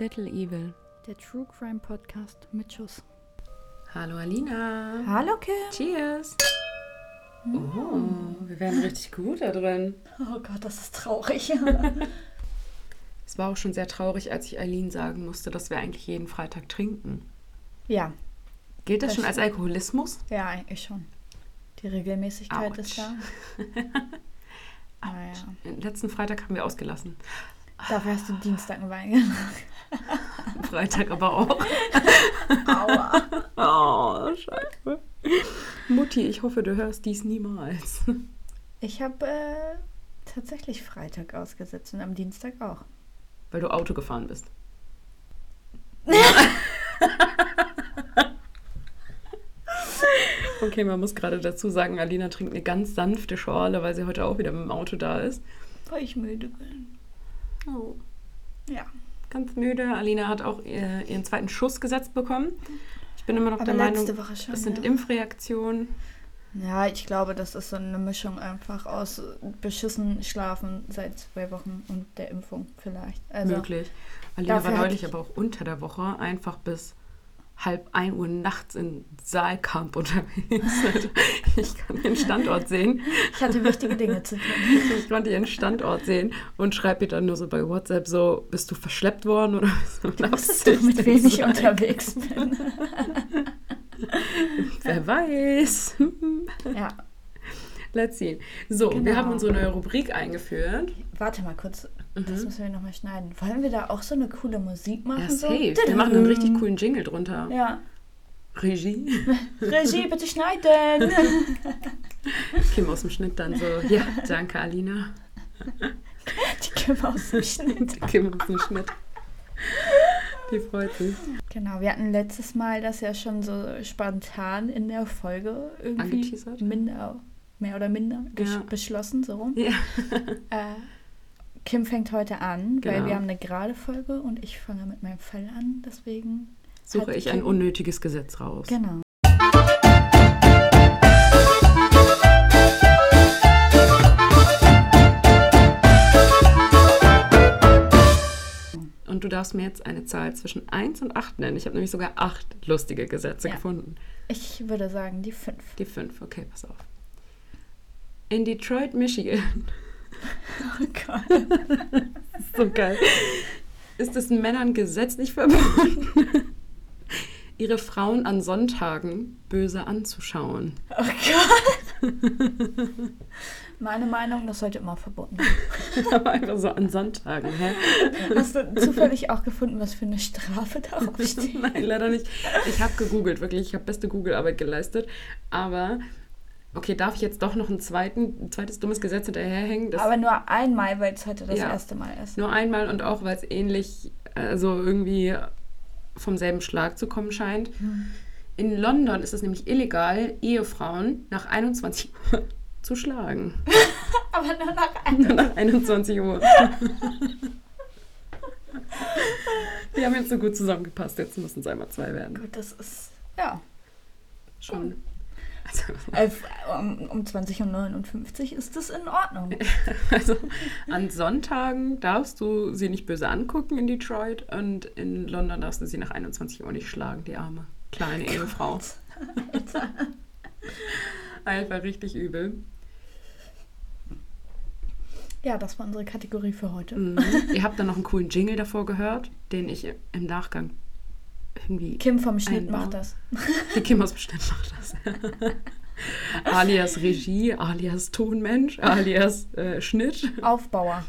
Little Evil. Der True Crime Podcast mit Schuss. Hallo Alina. Hallo Kim. Cheers. Oh, wir werden richtig gut da drin. Oh Gott, das ist traurig. Es war auch schon sehr traurig, als ich Eileen sagen musste, dass wir eigentlich jeden Freitag trinken. ja, Gilt das, Das schon als. Alkoholismus? ja, eigentlich schon. Die Regelmäßigkeit ist da. Naja. Den letzten Freitag haben wir ausgelassen. Dafür hast du Dienstag einen Wein gemacht. Am Freitag aber auch. Aua. Oh, scheiße. Mutti, ich hoffe, du hörst dies niemals. Ich habe äh, tatsächlich Freitag ausgesetzt und am Dienstag auch. Weil du Auto gefahren bist. Okay, man muss gerade dazu sagen, Alina trinkt eine ganz sanfte Schorle, weil sie heute auch wieder mit dem Auto da ist. Weil ich müde bin. Oh, Ja. Ganz müde. Alina hat auch äh, ihren zweiten Schuss gesetzt bekommen. Ich bin immer noch Aber der Meinung, schon. das sind ja. Impfreaktionen. Ja, ich glaube, das ist so eine Mischung einfach aus beschissen Schlafen seit zwei Wochen und der Impfung vielleicht. Also, möglich. Alina war neulich ich- aber auch unter der Woche einfach bis halb ein Uhr nachts in Saalkamp unterwegs. Also, ich kann den Standort sehen. Ich hatte wichtige Dinge zu tun. Ich konnte ihren Standort sehen und schreibe ihr dann nur so bei WhatsApp so, bist du verschleppt worden oder du Du wusstest doch, mit wem ich unterwegs bin. Wer weiß. Ja, Let's see. So, wir Genau. haben unsere neue Rubrik eingeführt. warte mal kurz. Das Mhm. müssen wir nochmal schneiden. Wollen wir da auch so eine coole Musik machen? Ja, so? safe. Wir machen einen richtig coolen Jingle drunter. Ja. Regie. Regie, bitte schneiden. Kim aus dem Schnitt dann so, ja, danke Alina. Die Kim aus dem Schnitt. Kim aus dem Schnitt. Die freut sich. Genau, wir hatten letztes Mal das ja schon so spontan in der Folge irgendwie minder, mehr oder minder Ja. beschlossen, so rum. Ja. Äh, Kim fängt heute an, weil Genau. wir haben eine gerade Folge und ich fange mit meinem Fall an, deswegen. Suche ich ein Kim- unnötiges Gesetz raus. Genau. Und du darfst mir jetzt eine Zahl zwischen 1 und 8 nennen. Ich habe nämlich sogar 8 lustige Gesetze Ja. gefunden. Ich würde sagen, die fünf. Die 5, okay, pass auf. In Detroit, Michigan, Oh Gott. so geil, ist es Männern gesetzlich verboten, ihre Frauen an Sonntagen böse anzuschauen. Oh Gott. Meine Meinung, das sollte immer verboten werden. Aber einfach so an Sonntagen, hä? Hast du zufällig auch gefunden, was für eine Strafe darauf steht? Nein, leider nicht. Ich habe gegoogelt, wirklich. Ich habe beste Google-Arbeit geleistet. Aber, okay, darf ich jetzt doch noch einen zweiten, ein zweites dummes Gesetz hinterherhängen? Das Aber nur einmal, weil es heute das Ja. erste Mal ist. nur einmal und auch, weil es ähnlich, also irgendwie vom selben Schlag zu kommen scheint. In London ist es nämlich illegal, Ehefrauen nach 21 Uhr zu schlagen. Aber nur nach Nur nach 21 Uhr. Die haben jetzt so gut zusammengepasst, jetzt müssen es einmal zwei werden. Gut, das ist. Ja. Schon. Also, Elf, um, um 20.59 Uhr ist das in Ordnung. Also an Sonntagen darfst du sie nicht böse angucken in Detroit und in London darfst du sie nach 21 Uhr nicht schlagen, die arme kleine Ehefrau. Einfach richtig übel. Ja, das war unsere Kategorie für heute. Mhm. Ihr habt dann noch einen coolen Jingle davor gehört, den ich im Nachgang irgendwie. Kim vom Schnitt Einbauen. macht das. Die Kim aus bestimmt macht das. alias Regie, alias Tonmensch, alias äh, Schnitt. Aufbauer.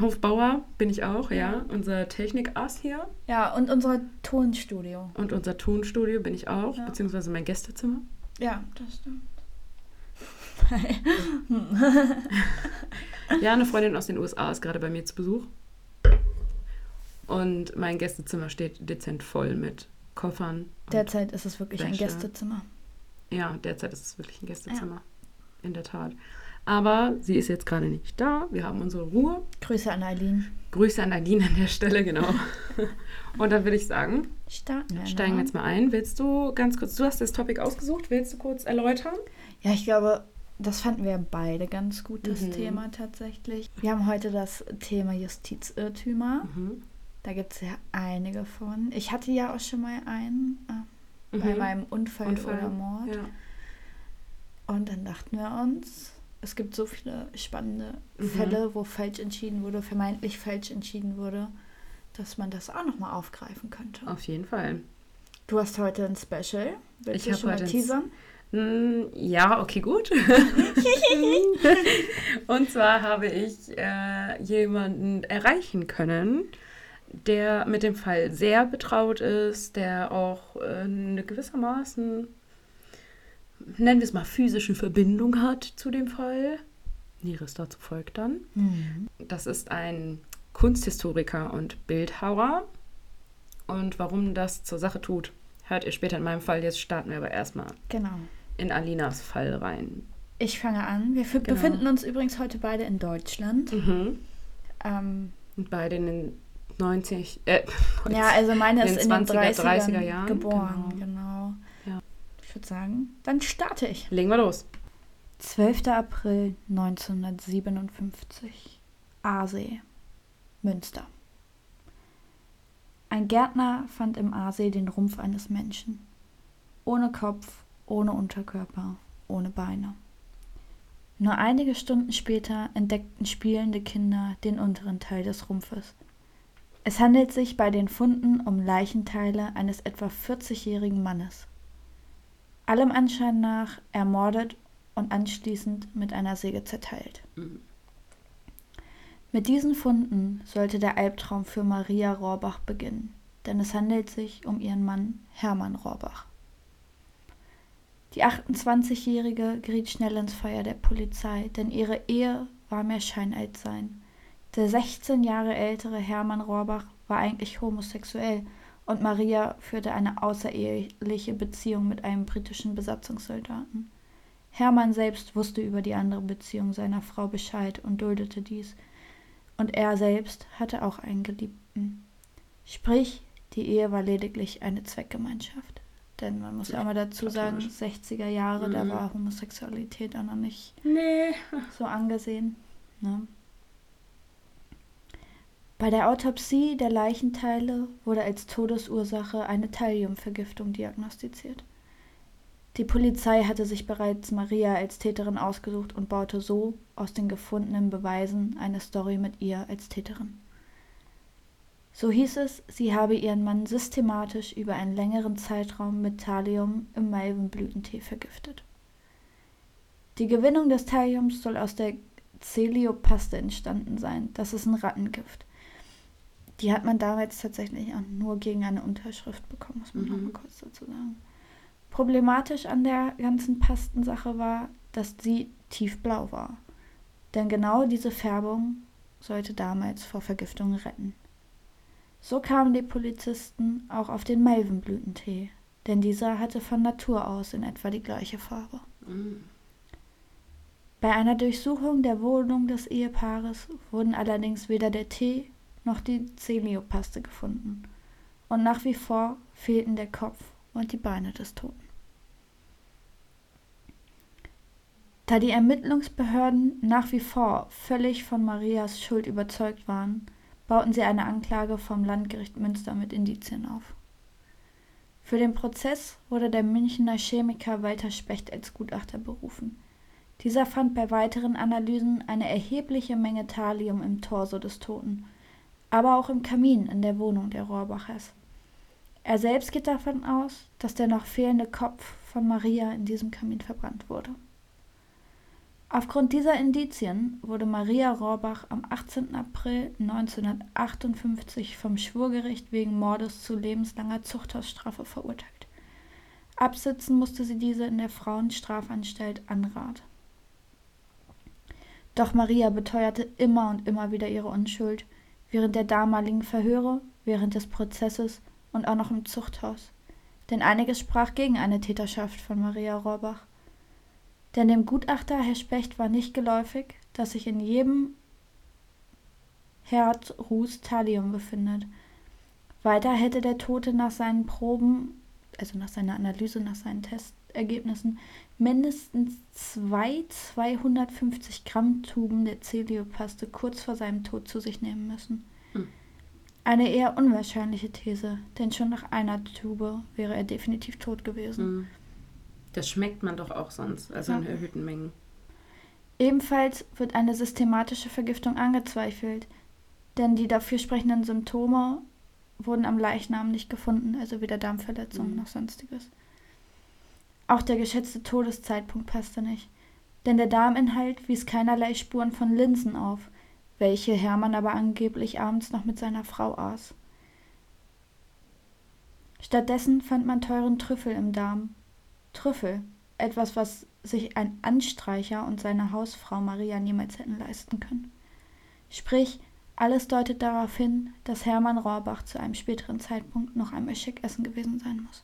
Aufbauer bin ich auch, ja. Unser Technik-Ass hier. Ja, und unser Tonstudio. Und unser Tonstudio bin ich auch, Ja. beziehungsweise mein Gästezimmer. Ja, das stimmt. Ja, eine Freundin aus den USA ist gerade bei mir zu Besuch. Und mein Gästezimmer steht dezent voll mit Koffern. Derzeit ist es wirklich ein Wäsche. Gästezimmer. ja, derzeit ist es wirklich ein Gästezimmer. In der Tat. Aber sie ist jetzt gerade nicht da. Wir haben unsere Ruhe. Grüße an Eileen. Grüße an Nadine an der Stelle, genau. Und dann würde ich sagen, Starten wir. steigen wir ne? jetzt mal ein. Willst du ganz kurz, du hast das Topic ausgesucht, willst du kurz erläutern? Ja, ich glaube, das fanden wir beide ganz gut, das Mhm. Thema tatsächlich. Wir haben heute das Thema Justizirrtümer. Mhm. Da gibt es ja einige von. Ich hatte ja auch schon mal einen äh, mhm. bei meinem Unfall, Unfall, oder Mord. Ja. Und dann dachten wir uns, es gibt so viele spannende mhm. Fälle, wo falsch entschieden wurde, vermeintlich falsch entschieden wurde, dass man das auch nochmal aufgreifen könnte. Auf jeden Fall. Du hast heute ein Special. Willst ich du schon mal teasern? Hm, ja, okay, gut. und zwar habe ich äh, jemanden erreichen können, der mit dem Fall sehr betraut ist, der auch äh, eine gewissermaßen, nennen wir es mal, physische Verbindung hat zu dem Fall. Näheres dazu folgt dann. Mhm. Das ist ein Kunsthistoriker und Bildhauer. Und warum das zur Sache tut, hört ihr später in meinem Fall. Jetzt starten wir aber erstmal. Genau in Alinas Fall rein. Ich fange an. Wir genau. befinden uns übrigens heute beide in Deutschland. Mhm. Ähm, Und beide in den 90, äh, Ja, also meine ist in den 30er, 30er Jahren geboren, genau. genau. Ja. Ich würde sagen, dann starte ich. Legen wir los. 12. April 1957. Aasee, Münster. Ein Gärtner fand im Aasee den Rumpf eines Menschen. Ohne Kopf, ohne Unterkörper, ohne Beine. Nur einige Stunden später entdeckten spielende Kinder den unteren Teil des Rumpfes. Es handelt sich bei den Funden um Leichenteile eines etwa 40-jährigen Mannes. Allem Anschein nach ermordet und anschließend mit einer Säge zerteilt. Mhm. Mit diesen Funden sollte der Albtraum für Maria Rohrbach beginnen, denn es handelt sich um ihren Mann Hermann Rohrbach. Die 28-Jährige geriet schnell ins Feuer der Polizei, denn ihre Ehe war mehr Schein als Sein. Der 16 Jahre ältere Hermann Rohrbach war eigentlich homosexuell und Maria führte eine außereheliche Beziehung mit einem britischen Besatzungssoldaten. Hermann selbst wusste über die andere Beziehung seiner Frau Bescheid und duldete dies. Und er selbst hatte auch einen Geliebten. Sprich, die Ehe war lediglich eine Zweckgemeinschaft. Denn man muss ja auch mal dazu sagen, 60er Jahre, mhm. da war Homosexualität auch noch nicht nee. so angesehen. Ne? Bei der Autopsie der Leichenteile wurde als Todesursache eine Thalliumvergiftung diagnostiziert. Die Polizei hatte sich bereits Maria als Täterin ausgesucht und baute so aus den gefundenen Beweisen eine Story mit ihr als Täterin. So hieß es, sie habe ihren Mann systematisch über einen längeren Zeitraum mit Thallium im Malvenblütentee vergiftet. Die Gewinnung des Thalliums soll aus der Celiopaste entstanden sein. Das ist ein Rattengift. Die hat man damals tatsächlich auch nur gegen eine Unterschrift bekommen, muss man mhm. nochmal kurz dazu sagen. Problematisch an der ganzen Pastensache war, dass sie tiefblau war. Denn genau diese Färbung sollte damals vor Vergiftung retten. So kamen die Polizisten auch auf den Malvenblütentee, denn dieser hatte von Natur aus in etwa die gleiche Farbe. Mhm. Bei einer Durchsuchung der Wohnung des Ehepaares wurden allerdings weder der Tee noch die Celiopaste gefunden, und nach wie vor fehlten der Kopf und die Beine des Toten. Da die Ermittlungsbehörden nach wie vor völlig von Marias Schuld überzeugt waren, bauten sie eine Anklage vom Landgericht Münster mit Indizien auf. Für den Prozess wurde der Münchner Chemiker Walter Specht als Gutachter berufen. Dieser fand bei weiteren Analysen eine erhebliche Menge Thallium im Torso des Toten, aber auch im Kamin in der Wohnung der Rohrbachers. Er selbst geht davon aus, dass der noch fehlende Kopf von Maria in diesem Kamin verbrannt wurde. Aufgrund dieser Indizien wurde Maria Rohrbach am 18. April 1958 vom Schwurgericht wegen Mordes zu lebenslanger Zuchthausstrafe verurteilt. Absitzen musste sie diese in der Frauenstrafanstalt Anrath. Doch Maria beteuerte immer und immer wieder ihre Unschuld, während der damaligen Verhöre, während des Prozesses und auch noch im Zuchthaus. Denn einiges sprach gegen eine Täterschaft von Maria Rohrbach. Denn dem Gutachter Herr Specht war nicht geläufig, dass sich in jedem Herz Ruß Thallium befindet. Weiter hätte der Tote nach seinen Proben, also nach seiner Analyse, nach seinen Testergebnissen, mindestens zwei 250 Gramm Tuben der Celiopaste kurz vor seinem Tod zu sich nehmen müssen. Hm. Eine eher unwahrscheinliche These, denn schon nach einer Tube wäre er definitiv tot gewesen. Mhm. Das schmeckt man doch auch sonst, also Ja. in erhöhten Mengen. Ebenfalls wird eine systematische Vergiftung angezweifelt, denn die dafür sprechenden Symptome wurden am Leichnam nicht gefunden, also weder Darmverletzung Mhm. noch sonstiges. Auch der geschätzte Todeszeitpunkt passte nicht, denn der Darminhalt wies keinerlei Spuren von Linsen auf, welche Hermann aber angeblich abends noch mit seiner Frau aß. Stattdessen fand man teuren Trüffel im Darm. Trüffel, etwas, was sich ein Anstreicher und seine Hausfrau Maria niemals hätten leisten können. Sprich, alles deutet darauf hin, dass Hermann Rohrbach zu einem späteren Zeitpunkt noch einmal schick essen gewesen sein muss.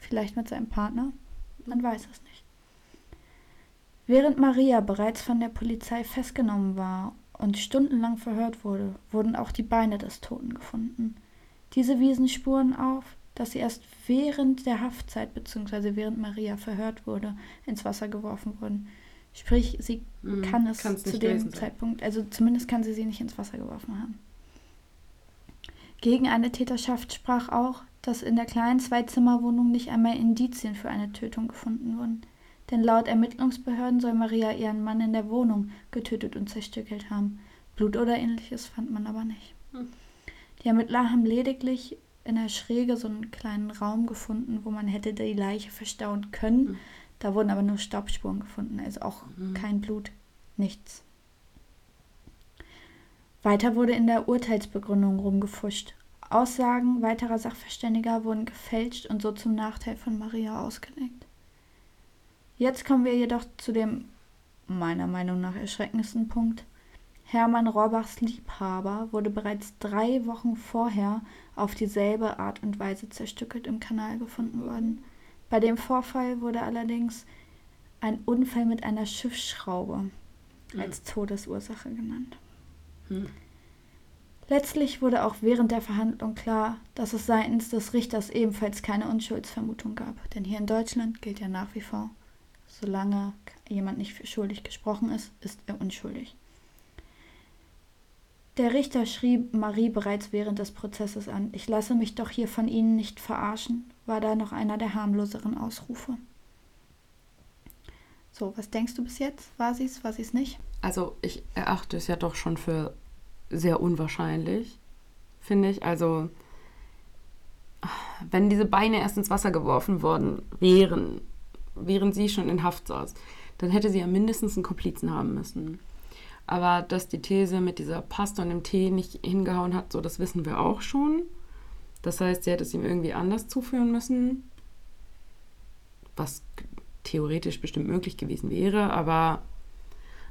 Vielleicht mit seinem Partner? Man weiß es nicht. Während Maria bereits von der Polizei festgenommen war und stundenlang verhört wurde, wurden auch die Beine des Toten gefunden. Diese wiesen Spuren auf, dass sie erst während der Haftzeit bzw. während Maria verhört wurde, ins Wasser geworfen wurden. Sprich, sie Mhm. kann es Kann's zu dem. Zeitpunkt, also zumindest kann sie sie nicht ins Wasser geworfen haben. Gegen eine Täterschaft sprach auch, dass in der kleinen Zweizimmerwohnung nicht einmal Indizien für eine Tötung gefunden wurden. Denn laut Ermittlungsbehörden soll Maria ihren Mann in der Wohnung getötet und zerstückelt haben. Blut oder ähnliches fand man aber nicht. Hm. Die Ermittler haben lediglich in der Schräge so einen kleinen Raum gefunden, wo man hätte die Leiche verstauen können. Da wurden aber nur Staubspuren gefunden, also auch Mhm. kein Blut, nichts. Weiter wurde in der Urteilsbegründung rumgefuscht. Aussagen weiterer Sachverständiger wurden gefälscht und so zum Nachteil von Maria ausgelegt. Jetzt kommen wir jedoch zu dem meiner Meinung nach erschreckendsten Punkt. Hermann Rohrbachs Liebhaber wurde bereits drei Wochen vorher auf dieselbe Art und Weise zerstückelt im Kanal gefunden worden. Bei dem Vorfall wurde allerdings ein Unfall mit einer Schiffsschraube als Todesursache genannt. Hm. Letztlich wurde auch während der Verhandlung klar, dass es seitens des Richters ebenfalls keine Unschuldsvermutung gab. Denn hier in Deutschland gilt ja nach wie vor, solange jemand nicht für schuldig gesprochen ist, ist er unschuldig. Der Richter schrieb Marie bereits während des Prozesses an. Ich lasse mich doch hier von Ihnen nicht verarschen, war da noch einer der harmloseren Ausrufe. So, was denkst du bis jetzt? War sie es, war sie es nicht? Also ich erachte es ja doch schon für sehr unwahrscheinlich, finde ich. Also wenn diese Beine erst ins Wasser geworfen worden wären, während sie schon in Haft saß, dann hätte sie ja mindestens einen Komplizen haben müssen. Aber dass die These mit dieser Pasta und dem Tee nicht hingehauen hat, so das wissen wir auch schon. Das heißt, sie hätte es ihm irgendwie anders zuführen müssen, was theoretisch bestimmt möglich gewesen wäre, aber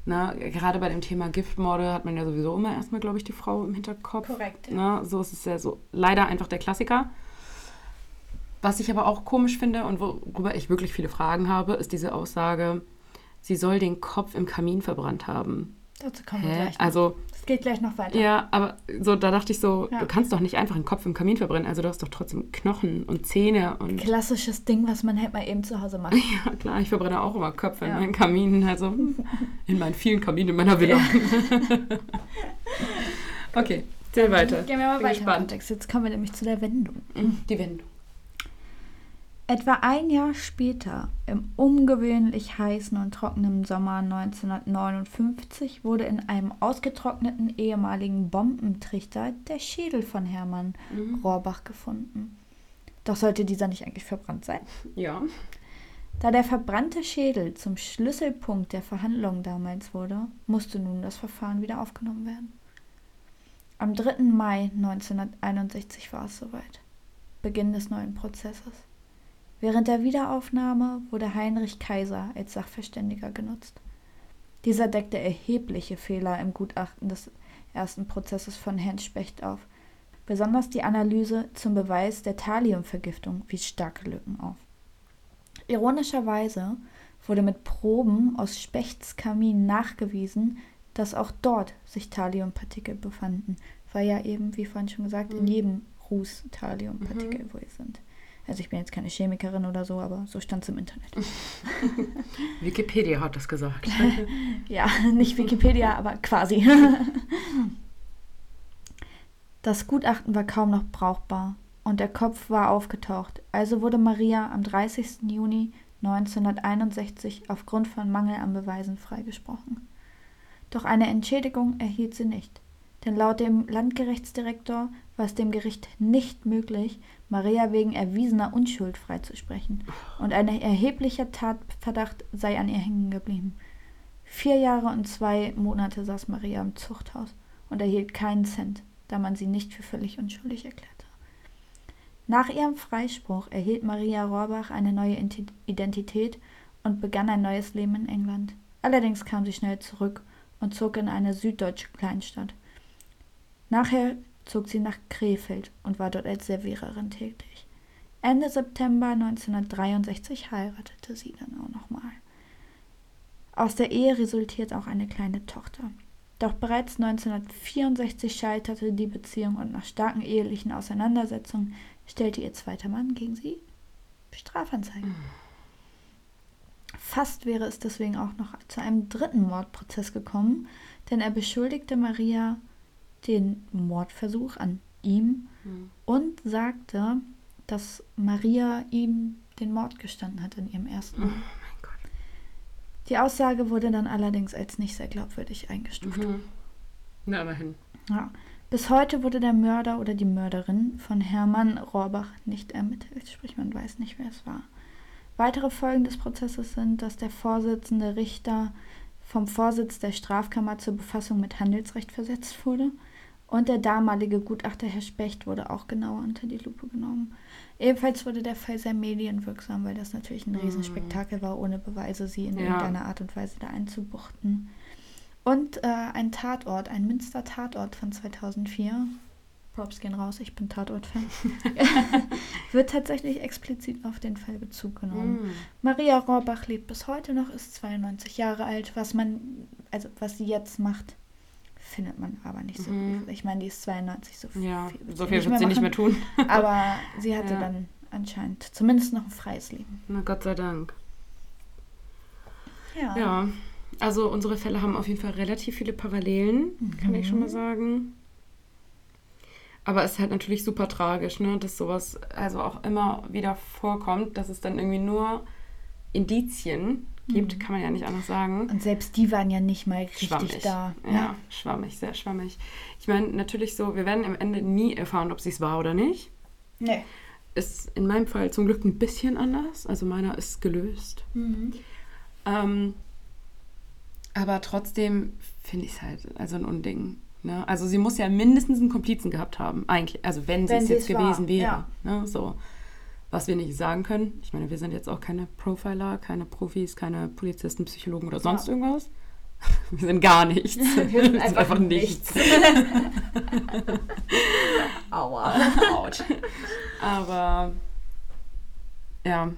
na, gerade bei dem Thema Giftmorde hat man ja sowieso immer erstmal, glaube ich, die Frau im Hinterkopf. Korrekt. Na, so ist es ja so leider einfach der Klassiker. Was ich aber auch komisch finde und worüber ich wirklich viele Fragen habe, ist diese Aussage, sie soll den Kopf im Kamin verbrannt haben. Dazu kommen wir Hä? gleich. Noch. Also, Es geht gleich noch weiter. ja, aber so, da dachte ich so, Ja. du kannst doch nicht einfach einen Kopf im Kamin verbrennen. Also, du hast doch trotzdem Knochen und Zähne und. Klassisches Ding, was man halt mal eben zu Hause macht. Ja, klar, ich verbrenne auch immer Köpfe Ja. in meinen Kaminen, also in meinen vielen Kaminen in meiner Villa. okay, zähl weiter. Gehen wir mal Bin weiter gespannt. Jetzt kommen wir nämlich zu der Wendung. Die Wendung. Etwa ein Jahr später, im ungewöhnlich heißen und trockenen Sommer 1959, wurde in einem ausgetrockneten ehemaligen Bombentrichter der Schädel von Hermann Mhm. Rohrbach gefunden. Doch sollte dieser nicht eigentlich verbrannt sein? Ja. Da der verbrannte Schädel zum Schlüsselpunkt der Verhandlungen damals wurde, musste nun das Verfahren wieder aufgenommen werden. Am 3. Mai 1961 war es soweit. Beginn des neuen Prozesses. Während der Wiederaufnahme wurde Heinrich Kaiser als Sachverständiger genutzt. Dieser deckte erhebliche Fehler im Gutachten des ersten Prozesses von Herrn Specht auf. Besonders die Analyse zum Beweis der Thalliumvergiftung wies starke Lücken auf. Ironischerweise wurde mit Proben aus Spechts Kamin nachgewiesen, dass auch dort sich Thalliumpartikel befanden, weil ja eben, wie vorhin schon gesagt, in Mhm. jedem Ruß Thalliumpartikel wohl sind. Also ich bin jetzt keine Chemikerin oder so, aber so stand es im Internet. Wikipedia hat das gesagt. Ja, nicht Wikipedia, aber quasi. Das Gutachten war kaum noch brauchbar und der Kopf war aufgetaucht, also wurde Maria am 30. Juni 1961 aufgrund von Mangel an Beweisen freigesprochen. Doch eine Entschädigung erhielt sie nicht, denn laut dem Landgerichtsdirektor war es dem Gericht nicht möglich, Maria wegen erwiesener Unschuld freizusprechen, und ein erheblicher Tatverdacht sei an ihr hängen geblieben. Vier Jahre und zwei Monate saß Maria im Zuchthaus und erhielt keinen Cent, da man sie nicht für völlig unschuldig erklärte. Nach ihrem Freispruch erhielt Maria Rohrbach eine neue Identität und begann ein neues Leben in England. Allerdings kam sie schnell zurück und zog in eine süddeutsche Kleinstadt. Nachher zog sie nach Krefeld und war dort als Serviererin tätig. Ende September 1963 heiratete sie dann auch nochmal. Aus der Ehe resultiert auch eine kleine Tochter. Doch bereits 1964 scheiterte die Beziehung und nach starken ehelichen Auseinandersetzungen stellte ihr zweiter Mann gegen sie Strafanzeige. Mhm. Fast wäre es deswegen auch noch zu einem dritten Mordprozess gekommen, denn er beschuldigte Maria den Mordversuch an ihm mhm. und sagte, dass Maria ihm den Mord gestanden hat in ihrem ersten. Oh Die Aussage wurde dann allerdings als nicht sehr glaubwürdig eingestuft. Mhm. Na, immerhin. Ja. Bis heute wurde der Mörder oder die Mörderin von Hermann Rohrbach nicht ermittelt, sprich man weiß nicht, wer es war. Weitere Folgen des Prozesses sind, dass der Vorsitzende Richter vom Vorsitz der Strafkammer zur Befassung mit Handelsrecht versetzt wurde und der damalige Gutachter Herr Specht wurde auch genauer unter die Lupe genommen. Ebenfalls wurde der Fall sehr medienwirksam, weil das natürlich ein mhm. Riesenspektakel war, ohne Beweise sie in ja. irgendeiner Art und Weise da einzubuchten. Und äh, ein Tatort, ein Münster-Tatort von 2004. Props gehen raus, ich bin Tatort-Fan. wird tatsächlich explizit auf den Fall Bezug genommen. Mm. Maria Rohrbach lebt bis heute noch, ist 92 Jahre alt. Was man, also was sie jetzt macht, findet man aber nicht so mm. Ich meine, die ist 92, so ja, viel. So viel wird sie nicht mehr tun. aber sie hatte ja. dann anscheinend zumindest noch ein freies Leben. Na Gott sei Dank. Ja. Ja. Also unsere Fälle haben auf jeden Fall relativ viele Parallelen, mhm. kann ich schon mal mhm. sagen. Aber es ist halt natürlich super tragisch, ne, dass sowas also auch immer wieder vorkommt, dass es dann irgendwie nur Indizien gibt, mhm. kann man ja nicht anders sagen. Und selbst die waren ja nicht mal richtig schwammig. da. Ja, ja, schwammig, sehr schwammig. Ich meine, natürlich so, wir werden am Ende nie erfahren, ob sie es war oder nicht. Nee. Ist in meinem Fall zum Glück ein bisschen anders. Also meiner ist gelöst. Mhm. Ähm, aber trotzdem finde ich es halt also ein Unding. Ne? Also sie muss ja mindestens einen Komplizen gehabt haben, eigentlich. Also wenn, wenn sie es jetzt gewesen war. wäre. Ja. Ne? So. Was wir nicht sagen können. Ich meine, wir sind jetzt auch keine Profiler, keine Profis, keine Polizisten, Psychologen oder sonst ja. irgendwas. Wir sind gar nichts. Wir sind einfach, einfach nichts. nichts. Aua. Autsch. Aber ja,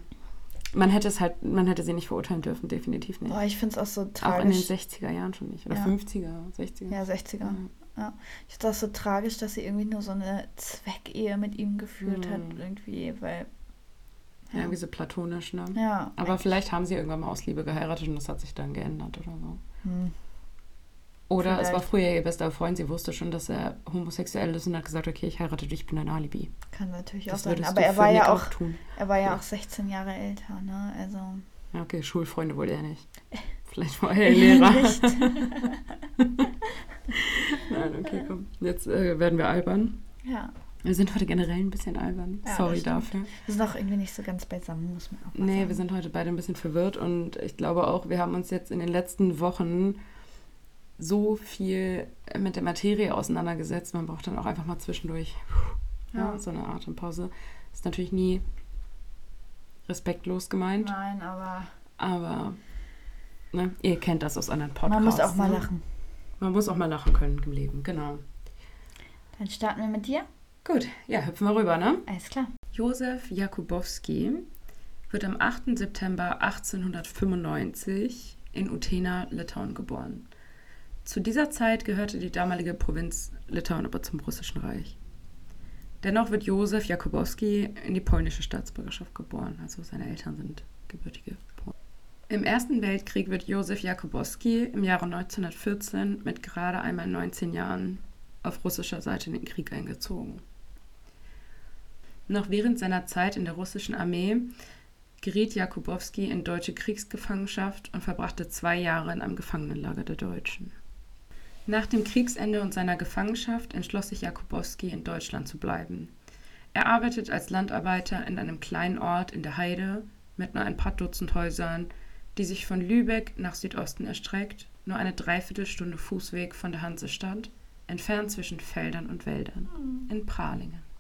man hätte es halt, man hätte sie nicht verurteilen dürfen, definitiv nicht. Boah, ich finde es auch so tragisch. Auch in den 60er Jahren schon nicht. Oder ja. 50er, 60er. Ja, 60er. Ja. ja. Ich finde es auch so tragisch, dass sie irgendwie nur so eine Zweckehe mit ihm geführt mhm. hat, irgendwie, weil. Ja, ja wie so platonisch, ne? Ja. Aber vielleicht haben sie irgendwann mal aus Liebe geheiratet und das hat sich dann geändert oder so. Mhm. Oder Vielleicht. es war früher ihr bester Freund, sie wusste schon, dass er homosexuell ist und hat gesagt, okay, ich heirate dich, ich bin ein Alibi. Kann natürlich das auch sein, aber er war ja auch, tun. er war ja auch 16 Jahre älter, ne? Also. Ja, okay, Schulfreunde wohl eher nicht. Vielleicht war er Lehrer. nicht. Nein, okay, komm. Jetzt äh, werden wir albern. Ja. Wir sind heute generell ein bisschen albern. Ja, Sorry dafür. Wir sind auch irgendwie nicht so ganz beisammen, muss man auch mal Nee, sagen. wir sind heute beide ein bisschen verwirrt und ich glaube auch, wir haben uns jetzt in den letzten Wochen so viel mit der Materie auseinandergesetzt. Man braucht dann auch einfach mal zwischendurch ja. Ja, so eine Atempause. Ist natürlich nie respektlos gemeint. Nein, aber. Aber ne, ihr kennt das aus anderen Podcasts. Man muss auch mal ne? lachen. Man muss auch mal lachen können im Leben, genau. Dann starten wir mit dir. Gut, ja, hüpfen wir rüber, ne? Alles klar. Josef Jakubowski wird am 8. September 1895 in Utena, Litauen geboren. Zu dieser Zeit gehörte die damalige Provinz Litauen aber zum Russischen Reich. Dennoch wird Josef Jakubowski in die polnische Staatsbürgerschaft geboren, also seine Eltern sind gebürtige Polen. Im Ersten Weltkrieg wird Josef Jakubowski im Jahre 1914 mit gerade einmal 19 Jahren auf russischer Seite in den Krieg eingezogen. Noch während seiner Zeit in der russischen Armee geriet Jakubowski in deutsche Kriegsgefangenschaft und verbrachte zwei Jahre in einem Gefangenenlager der Deutschen. Nach dem Kriegsende und seiner Gefangenschaft entschloss sich Jakubowski, in Deutschland zu bleiben. Er arbeitet als Landarbeiter in einem kleinen Ort in der Heide mit nur ein paar Dutzend Häusern, die sich von Lübeck nach Südosten erstreckt, nur eine Dreiviertelstunde Fußweg von der Hansestadt, entfernt zwischen Feldern und Wäldern, in Pralingen.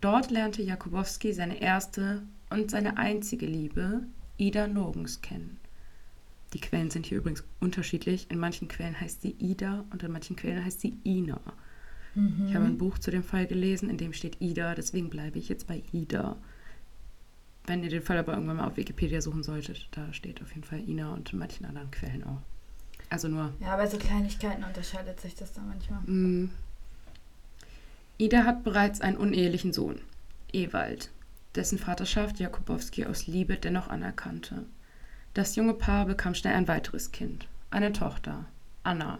Dort lernte Jakubowski seine erste und seine einzige Liebe, Ida Nogens, kennen. Die Quellen sind hier übrigens unterschiedlich. In manchen Quellen heißt sie Ida und in manchen Quellen heißt sie Ina. Mhm. Ich habe ein Buch zu dem Fall gelesen, in dem steht Ida, deswegen bleibe ich jetzt bei Ida. Wenn ihr den Fall aber irgendwann mal auf Wikipedia suchen solltet, da steht auf jeden Fall Ina und in manchen anderen Quellen auch. Also nur. Ja, bei so Kleinigkeiten unterscheidet sich das da manchmal. Mm. Ida hat bereits einen unehelichen Sohn, Ewald, dessen Vaterschaft Jakubowski aus Liebe dennoch anerkannte. Das junge Paar bekam schnell ein weiteres Kind, eine Tochter, Anna.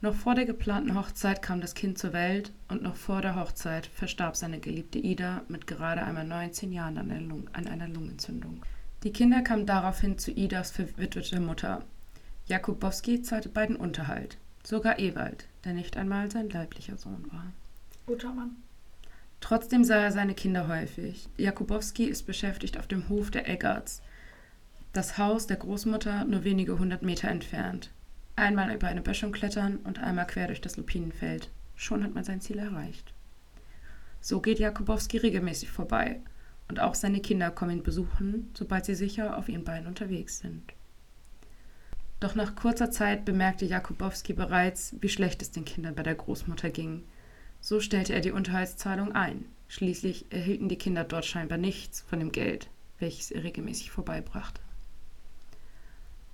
Noch vor der geplanten Hochzeit kam das Kind zur Welt und noch vor der Hochzeit verstarb seine geliebte Ida mit gerade einmal 19 Jahren an einer, Lung an einer Lungenentzündung. Die Kinder kamen daraufhin zu Idas verwitweter Mutter. Jakubowski zahlte beiden Unterhalt, sogar Ewald, der nicht einmal sein leiblicher Sohn war. Guter Mann. Trotzdem sah er seine Kinder häufig. Jakubowski ist beschäftigt auf dem Hof der Eggerts, das Haus der Großmutter nur wenige hundert Meter entfernt. Einmal über eine Böschung klettern und einmal quer durch das Lupinenfeld. Schon hat man sein Ziel erreicht. So geht Jakubowski regelmäßig vorbei und auch seine Kinder kommen ihn besuchen, sobald sie sicher auf ihren Beinen unterwegs sind. Doch nach kurzer Zeit bemerkte Jakubowski bereits, wie schlecht es den Kindern bei der Großmutter ging – so stellte er die Unterhaltszahlung ein. Schließlich erhielten die Kinder dort scheinbar nichts von dem Geld, welches er regelmäßig vorbeibrachte.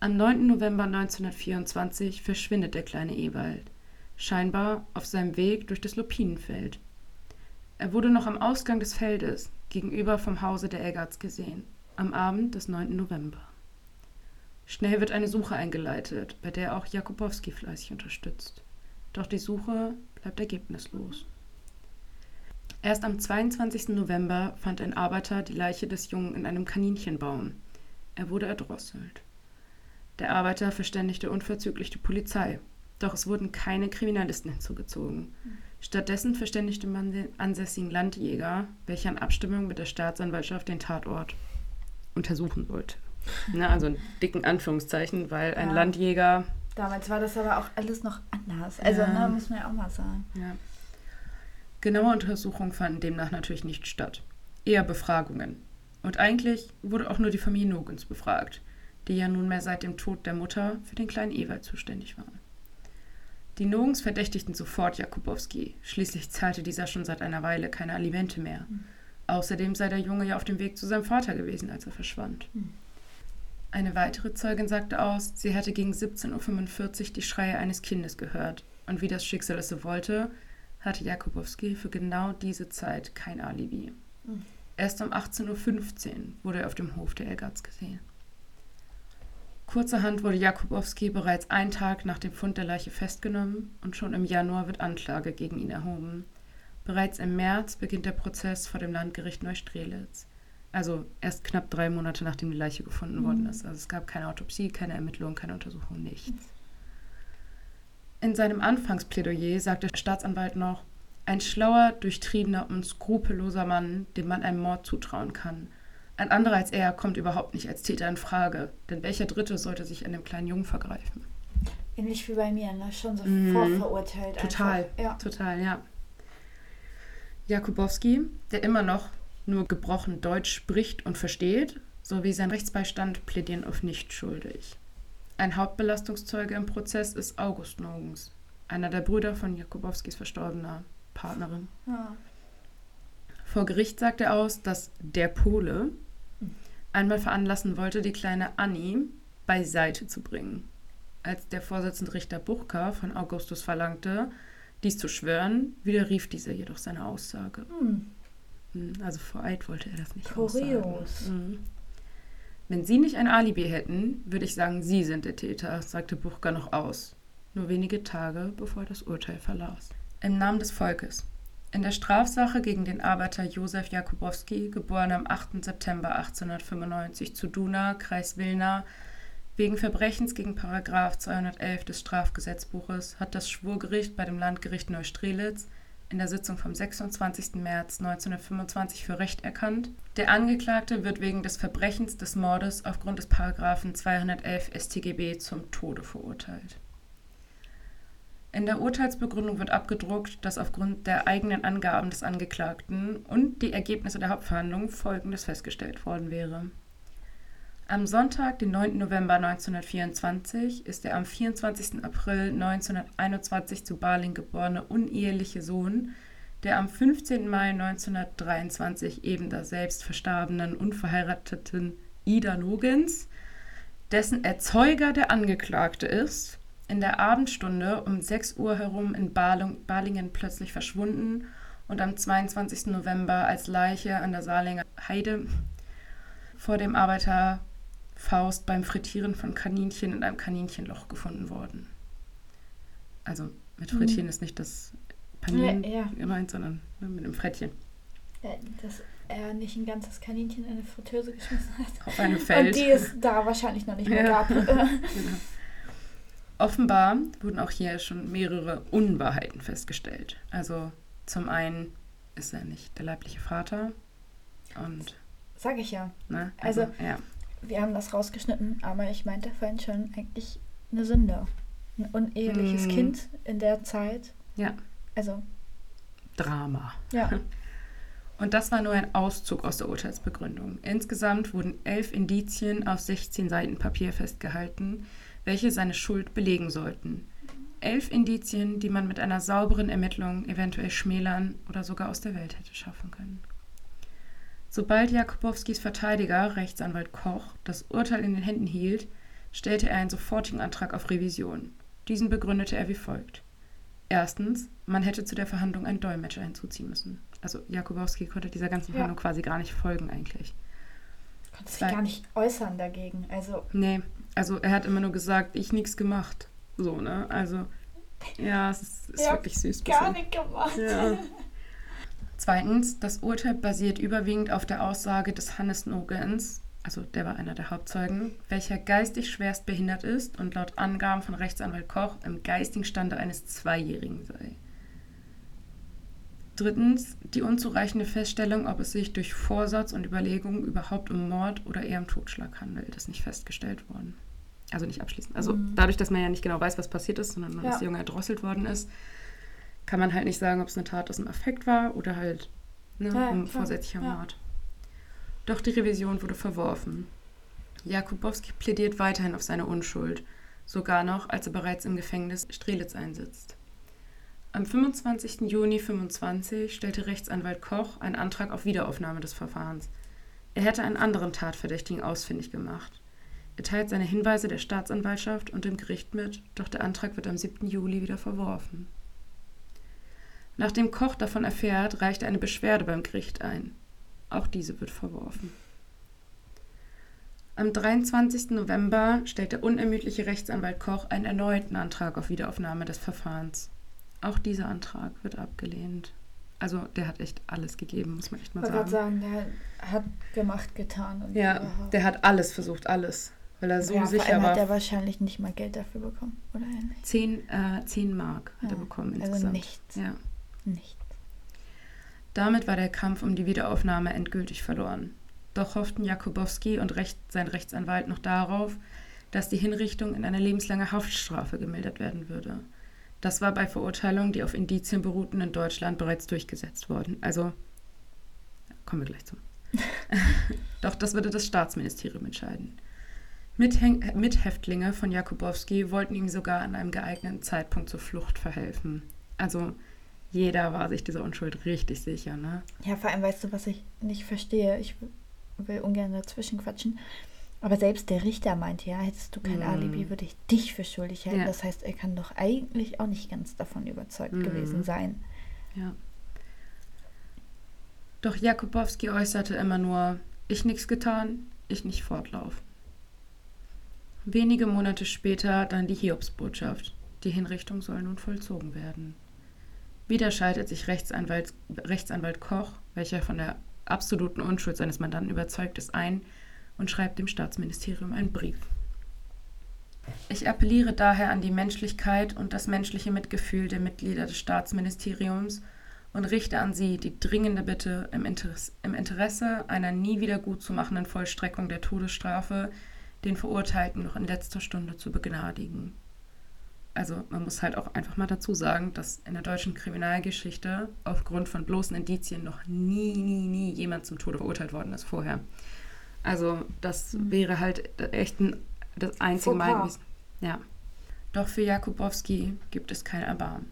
Am 9. November 1924 verschwindet der kleine Ewald, scheinbar auf seinem Weg durch das Lupinenfeld. Er wurde noch am Ausgang des Feldes, gegenüber vom Hause der Eggerts gesehen, am Abend des 9. November. Schnell wird eine Suche eingeleitet, bei der auch Jakubowski fleißig unterstützt. Doch die Suche bleibt ergebnislos. Erst am 22. November fand ein Arbeiter die Leiche des Jungen in einem Kaninchenbaum. Er wurde erdrosselt. Der Arbeiter verständigte unverzüglich die Polizei, doch es wurden keine Kriminalisten hinzugezogen. Stattdessen verständigte man den ansässigen Landjäger, welcher in Abstimmung mit der Staatsanwaltschaft den Tatort untersuchen wollte. Na, also in dicken Anführungszeichen, weil ein ja. Landjäger Damals war das aber auch alles noch anders. Also, ja. ne, muss man ja auch mal sagen. Ja. Genaue Untersuchungen fanden demnach natürlich nicht statt. Eher Befragungen. Und eigentlich wurde auch nur die Familie Nogens befragt, die ja nunmehr seit dem Tod der Mutter für den kleinen Ewald zuständig waren. Die Nogens verdächtigten sofort Jakubowski. Schließlich zahlte dieser schon seit einer Weile keine Alimente mehr. Mhm. Außerdem sei der Junge ja auf dem Weg zu seinem Vater gewesen, als er verschwand. Mhm. Eine weitere Zeugin sagte aus, sie hätte gegen 17.45 Uhr die Schreie eines Kindes gehört. Und wie das Schicksal es so wollte, hatte Jakubowski für genau diese Zeit kein Alibi. Mhm. Erst um 18.15 Uhr wurde er auf dem Hof der Elgatz gesehen. Kurzerhand wurde Jakubowski bereits einen Tag nach dem Fund der Leiche festgenommen und schon im Januar wird Anklage gegen ihn erhoben. Bereits im März beginnt der Prozess vor dem Landgericht Neustrelitz. Also erst knapp drei Monate nachdem die Leiche gefunden mhm. worden ist. Also es gab keine Autopsie, keine Ermittlung, keine Untersuchung, nichts. In seinem Anfangsplädoyer sagt der Staatsanwalt noch, ein schlauer, durchtriebener und skrupelloser Mann, dem man einen Mord zutrauen kann. Ein anderer als er kommt überhaupt nicht als Täter in Frage, denn welcher Dritte sollte sich an dem kleinen Jungen vergreifen? Ähnlich wie bei mir, ne? schon so mhm. vorverurteilt. Total, ja. total, ja. Jakubowski, der immer noch nur gebrochen Deutsch spricht und versteht, sowie sein Rechtsbeistand plädieren auf nicht schuldig. Ein Hauptbelastungszeuge im Prozess ist August Nogens, einer der Brüder von Jakubowskis verstorbener Partnerin. Ja. Vor Gericht sagt er aus, dass der Pole einmal veranlassen wollte, die kleine Annie beiseite zu bringen. Als der Vorsitzende Richter Buchka von Augustus verlangte, dies zu schwören, widerrief dieser jedoch seine Aussage. Hm. Hm, also vor Eid wollte er das nicht Kurios. Mhm. Wenn Sie nicht ein Alibi hätten, würde ich sagen, Sie sind der Täter, sagte Buchka noch aus. nur wenige Tage bevor er das Urteil verlas. Im Namen des Volkes. In der Strafsache gegen den Arbeiter Josef Jakubowski, geboren am 8. September 1895 zu Duna, Kreis Wilna, wegen Verbrechens gegen Paragraf 211 des Strafgesetzbuches hat das Schwurgericht bei dem Landgericht Neustrelitz in der Sitzung vom 26. März 1925 für Recht erkannt. Der Angeklagte wird wegen des Verbrechens des Mordes aufgrund des Paragraphen 211 StGB zum Tode verurteilt. In der Urteilsbegründung wird abgedruckt, dass aufgrund der eigenen Angaben des Angeklagten und die Ergebnisse der Hauptverhandlung Folgendes festgestellt worden wäre. Am Sonntag, den 9. November 1924, ist der am 24. April 1921 zu Baling geborene uneheliche Sohn der am 15. Mai 1923 eben daselbst verstorbenen unverheirateten Ida Nogens, dessen Erzeuger der Angeklagte ist, in der Abendstunde um 6 Uhr herum in Balingen plötzlich verschwunden und am 22. November als Leiche an der Saarlinger Heide vor dem Arbeiter Faust beim Frittieren von Kaninchen in einem Kaninchenloch gefunden worden. Also mit. Frittieren mhm. ist nicht das Panieren ja, ja. gemeint, sondern ne, mit einem Frettchen. Ja, dass er nicht ein ganzes Kaninchen in eine Fritteuse geschmissen hat. Auf einem Feld. Und die es da wahrscheinlich noch nicht mehr gab. genau. Offenbar wurden auch hier schon mehrere Unwahrheiten festgestellt. Also zum einen ist er nicht der leibliche Vater und sag ich ja. Ne? Also, also ja. Wir haben das rausgeschnitten, aber ich meinte vorhin schon eigentlich eine Sünde. Ein uneheliches mm. Kind in der Zeit. Ja. Also Drama. Ja. Und das war nur ein Auszug aus der Urteilsbegründung. Insgesamt wurden elf Indizien auf 16 Seiten Papier festgehalten, welche seine Schuld belegen sollten. Elf Indizien, die man mit einer sauberen Ermittlung eventuell schmälern oder sogar aus der Welt hätte schaffen können. Sobald Jakubowskis Verteidiger, Rechtsanwalt Koch, das Urteil in den Händen hielt, stellte er einen sofortigen Antrag auf Revision. Diesen begründete er wie folgt. Erstens, man hätte zu der Verhandlung einen Dolmetscher hinzuziehen müssen. Also Jakubowski konnte dieser ganzen Verhandlung ja. quasi gar nicht folgen eigentlich. Konnte sich gar nicht äußern dagegen. Also nee, also er hat immer nur gesagt, ich nichts gemacht. So, ne? Also, ja, es ist, ist ja, wirklich süß. Gar nicht gemacht. Ja. Zweitens, das Urteil basiert überwiegend auf der Aussage des Hannes Nogens, also der war einer der Hauptzeugen, welcher geistig schwerst behindert ist und laut Angaben von Rechtsanwalt Koch im geistigen Stande eines Zweijährigen sei. Drittens, die unzureichende Feststellung, ob es sich durch Vorsatz und Überlegung überhaupt um Mord oder eher um Totschlag handelt, ist nicht festgestellt worden also nicht abschließend. Also mhm. dadurch, dass man ja nicht genau weiß, was passiert ist, sondern ja. dass der Junge erdrosselt worden ist, kann man halt nicht sagen, ob es eine Tat aus dem Affekt war oder halt ne, ja, um vorsätzlicher ja. Mord. Doch die Revision wurde verworfen. Jakubowski plädiert weiterhin auf seine Unschuld, sogar noch, als er bereits im Gefängnis Strelitz einsitzt. Am 25. Juni 25 stellte Rechtsanwalt Koch einen Antrag auf Wiederaufnahme des Verfahrens. Er hätte einen anderen Tatverdächtigen ausfindig gemacht. Er teilt seine Hinweise der Staatsanwaltschaft und dem Gericht mit, doch der Antrag wird am 7. Juli wieder verworfen. Nachdem Koch davon erfährt, reicht er eine Beschwerde beim Gericht ein. Auch diese wird verworfen. Am 23. November stellt der unermüdliche Rechtsanwalt Koch einen erneuten Antrag auf Wiederaufnahme des Verfahrens. Auch dieser Antrag wird abgelehnt. Also der hat echt alles gegeben, muss man echt mal sagen. Ich wollte sagen, der hat gemacht, getan. ja, der hat alles versucht, alles. Weil er so ja, sicher vor allem war. hat er wahrscheinlich nicht mal Geld dafür bekommen, oder? Zehn, äh, zehn Mark hat ja, er bekommen also insgesamt. Also nichts. Ja. Nichts. Damit war der Kampf um die Wiederaufnahme endgültig verloren. Doch hofften Jakubowski und Recht, sein Rechtsanwalt noch darauf, dass die Hinrichtung in eine lebenslange Haftstrafe gemildert werden würde. Das war bei Verurteilungen, die auf Indizien beruhten, in Deutschland bereits durchgesetzt worden. Also, kommen wir gleich zu. Doch das würde das Staatsministerium entscheiden. Mithäftlinge von Jakubowski wollten ihm sogar an einem geeigneten Zeitpunkt zur Flucht verhelfen. Also jeder war sich dieser Unschuld richtig sicher, ne? Ja, vor allem weißt du, was ich nicht verstehe. Ich will ungern dazwischen quatschen. Aber selbst der Richter meinte, ja, hättest du kein mm. Alibi, würde ich dich für schuldig halten. Ja. Das heißt, er kann doch eigentlich auch nicht ganz davon überzeugt mm. gewesen sein. Ja. Doch Jakubowski äußerte immer nur, ich nichts getan, ich nicht fortlaufen. Wenige Monate später dann die Hiobsbotschaft, Die Hinrichtung soll nun vollzogen werden. Wieder schaltet sich Rechtsanwalt, Rechtsanwalt Koch, welcher von der absoluten Unschuld seines Mandanten überzeugt ist, ein und schreibt dem Staatsministerium einen Brief. Ich appelliere daher an die Menschlichkeit und das menschliche Mitgefühl der Mitglieder des Staatsministeriums und richte an Sie die dringende Bitte, im Interesse, im Interesse einer nie wieder gut zu machenden Vollstreckung der Todesstrafe den Verurteilten noch in letzter Stunde zu begnadigen. Also man muss halt auch einfach mal dazu sagen, dass in der deutschen Kriminalgeschichte aufgrund von bloßen Indizien noch nie, nie, nie jemand zum Tode verurteilt worden ist vorher. Also das mhm. wäre halt echt ein, das einzige Mal gewesen. Ja. Doch für Jakubowski gibt es kein Erbarmen.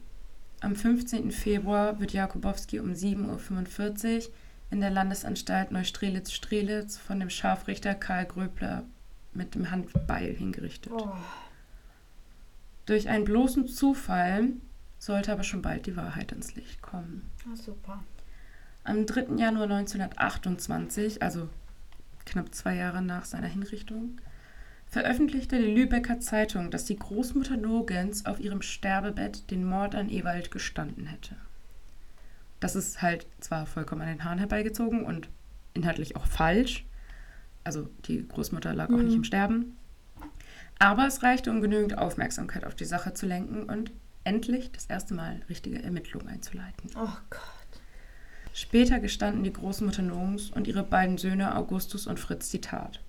Am 15. Februar wird Jakubowski um 7.45 Uhr in der Landesanstalt Neustrelitz-Strelitz von dem Scharfrichter Karl Gröbler mit dem Handbeil hingerichtet. Oh. Durch einen bloßen Zufall sollte aber schon bald die Wahrheit ins Licht kommen. Ah, super. Am 3. Januar 1928, also knapp zwei Jahre nach seiner Hinrichtung, veröffentlichte die Lübecker Zeitung, dass die Großmutter Nurgens auf ihrem Sterbebett den Mord an Ewald gestanden hätte. Das ist halt zwar vollkommen an den Haaren herbeigezogen und inhaltlich auch falsch. Also die Großmutter lag mhm. auch nicht im Sterben. Aber es reichte, um genügend Aufmerksamkeit auf die Sache zu lenken und endlich das erste Mal richtige Ermittlungen einzuleiten. Oh Gott. Später gestanden die Großmutter Nurgens und ihre beiden Söhne Augustus und Fritz die Tat.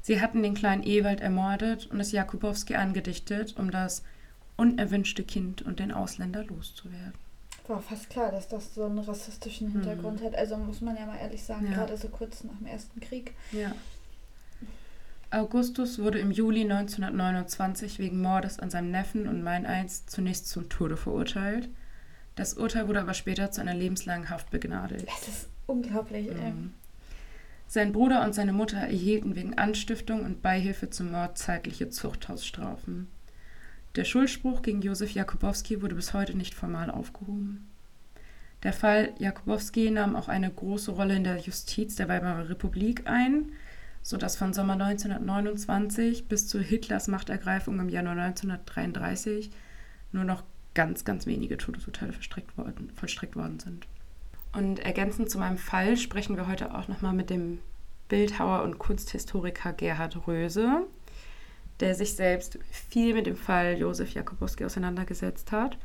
Sie hatten den kleinen Ewald ermordet und es Jakubowski angedichtet, um das unerwünschte Kind und den Ausländer loszuwerden. War fast klar, dass das so einen rassistischen Hintergrund hm. hat. Also muss man ja mal ehrlich sagen, ja. gerade so kurz nach dem Ersten Krieg. Ja. Augustus wurde im Juli 1929 wegen Mordes an seinem Neffen und Meineins zunächst zum Tode verurteilt. Das Urteil wurde aber später zu einer lebenslangen Haft begnadigt. Das ist unglaublich. Mhm. Sein Bruder und seine Mutter erhielten wegen Anstiftung und Beihilfe zum Mord zeitliche Zuchthausstrafen. Der Schuldspruch gegen Josef Jakubowski wurde bis heute nicht formal aufgehoben. Der Fall Jakubowski nahm auch eine große Rolle in der Justiz der Weimarer Republik ein, sodass von Sommer 1929 bis zu Hitlers Machtergreifung im Januar 1933 nur noch ganz, ganz wenige Todesurteile worden, vollstreckt worden sind. Und ergänzend zu meinem Fall sprechen wir heute auch nochmal mit dem Bildhauer und Kunsthistoriker Gerhard Röse, der sich selbst viel mit dem Fall Josef Jakubowski auseinandergesetzt hat.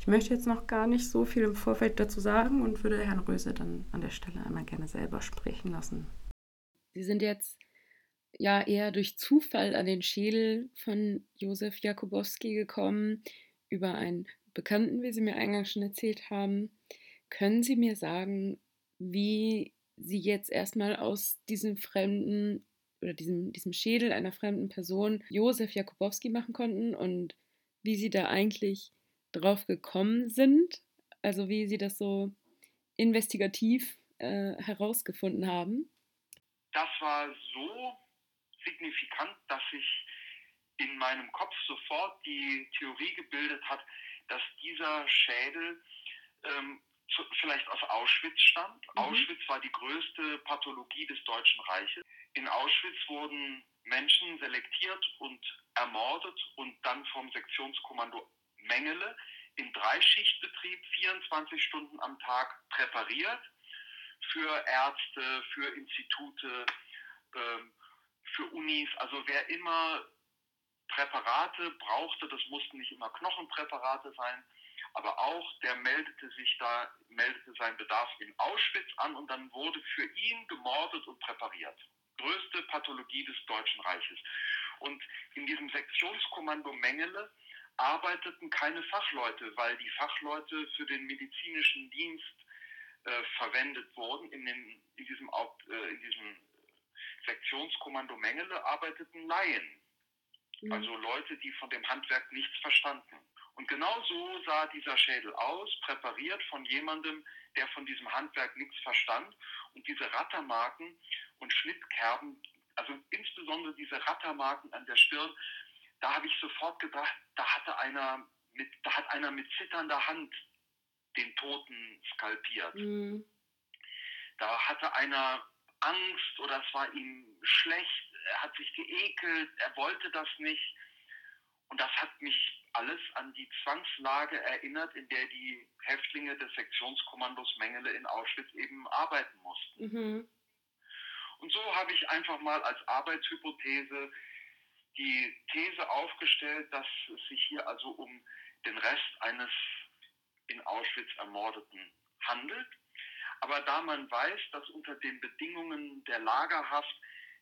Ich möchte jetzt noch gar nicht so viel im Vorfeld dazu sagen und würde Herrn Röse dann an der Stelle einmal gerne selber sprechen lassen. Sie sind jetzt ja eher durch Zufall an den Schädel von Josef Jakubowski gekommen, über einen Bekannten, wie Sie mir eingangs schon erzählt haben. Können Sie mir sagen, wie Sie jetzt erstmal aus diesem fremden oder diesem, diesem Schädel einer fremden Person Josef Jakubowski machen konnten und wie Sie da eigentlich drauf gekommen sind? Also wie Sie das so investigativ äh, herausgefunden haben? Das war so signifikant, dass sich in meinem Kopf sofort die Theorie gebildet hat, dass dieser Schädel ähm, zu, vielleicht aus Auschwitz stammt. Mhm. Auschwitz war die größte Pathologie des Deutschen Reiches. In Auschwitz wurden Menschen selektiert und ermordet und dann vom Sektionskommando Mengele in Dreischichtbetrieb 24 Stunden am Tag präpariert für Ärzte, für Institute, ähm, für Unis. Also wer immer Präparate brauchte, das mussten nicht immer Knochenpräparate sein, aber auch der meldete sich da, meldete seinen Bedarf in Auschwitz an und dann wurde für ihn gemordet und präpariert. Größte Pathologie des Deutschen Reiches. Und in diesem Sektionskommando Mengele arbeiteten keine Fachleute, weil die Fachleute für den medizinischen Dienst äh, verwendet wurden. In, den, in, diesem, äh, in diesem Sektionskommando Mengele arbeiteten Laien. Mhm. Also Leute, die von dem Handwerk nichts verstanden. Und genau so sah dieser Schädel aus, präpariert von jemandem, der von diesem Handwerk nichts verstand. Und diese Rattermarken und Schnittkerben, also insbesondere diese Rattermarken an der Stirn, da habe ich sofort gedacht, da hatte einer mit, da hat einer mit zitternder Hand den Toten skalpiert. Mhm. Da hatte einer Angst oder es war ihm schlecht, er hat sich geekelt, er wollte das nicht. Und das hat mich alles an die Zwangslage erinnert, in der die Häftlinge des Sektionskommandos Mengele in Auschwitz eben arbeiten mussten. Mhm. Und so habe ich einfach mal als Arbeitshypothese die These aufgestellt, dass es sich hier also um den Rest eines in Auschwitz Ermordeten handelt. Aber da man weiß, dass unter den Bedingungen der Lagerhaft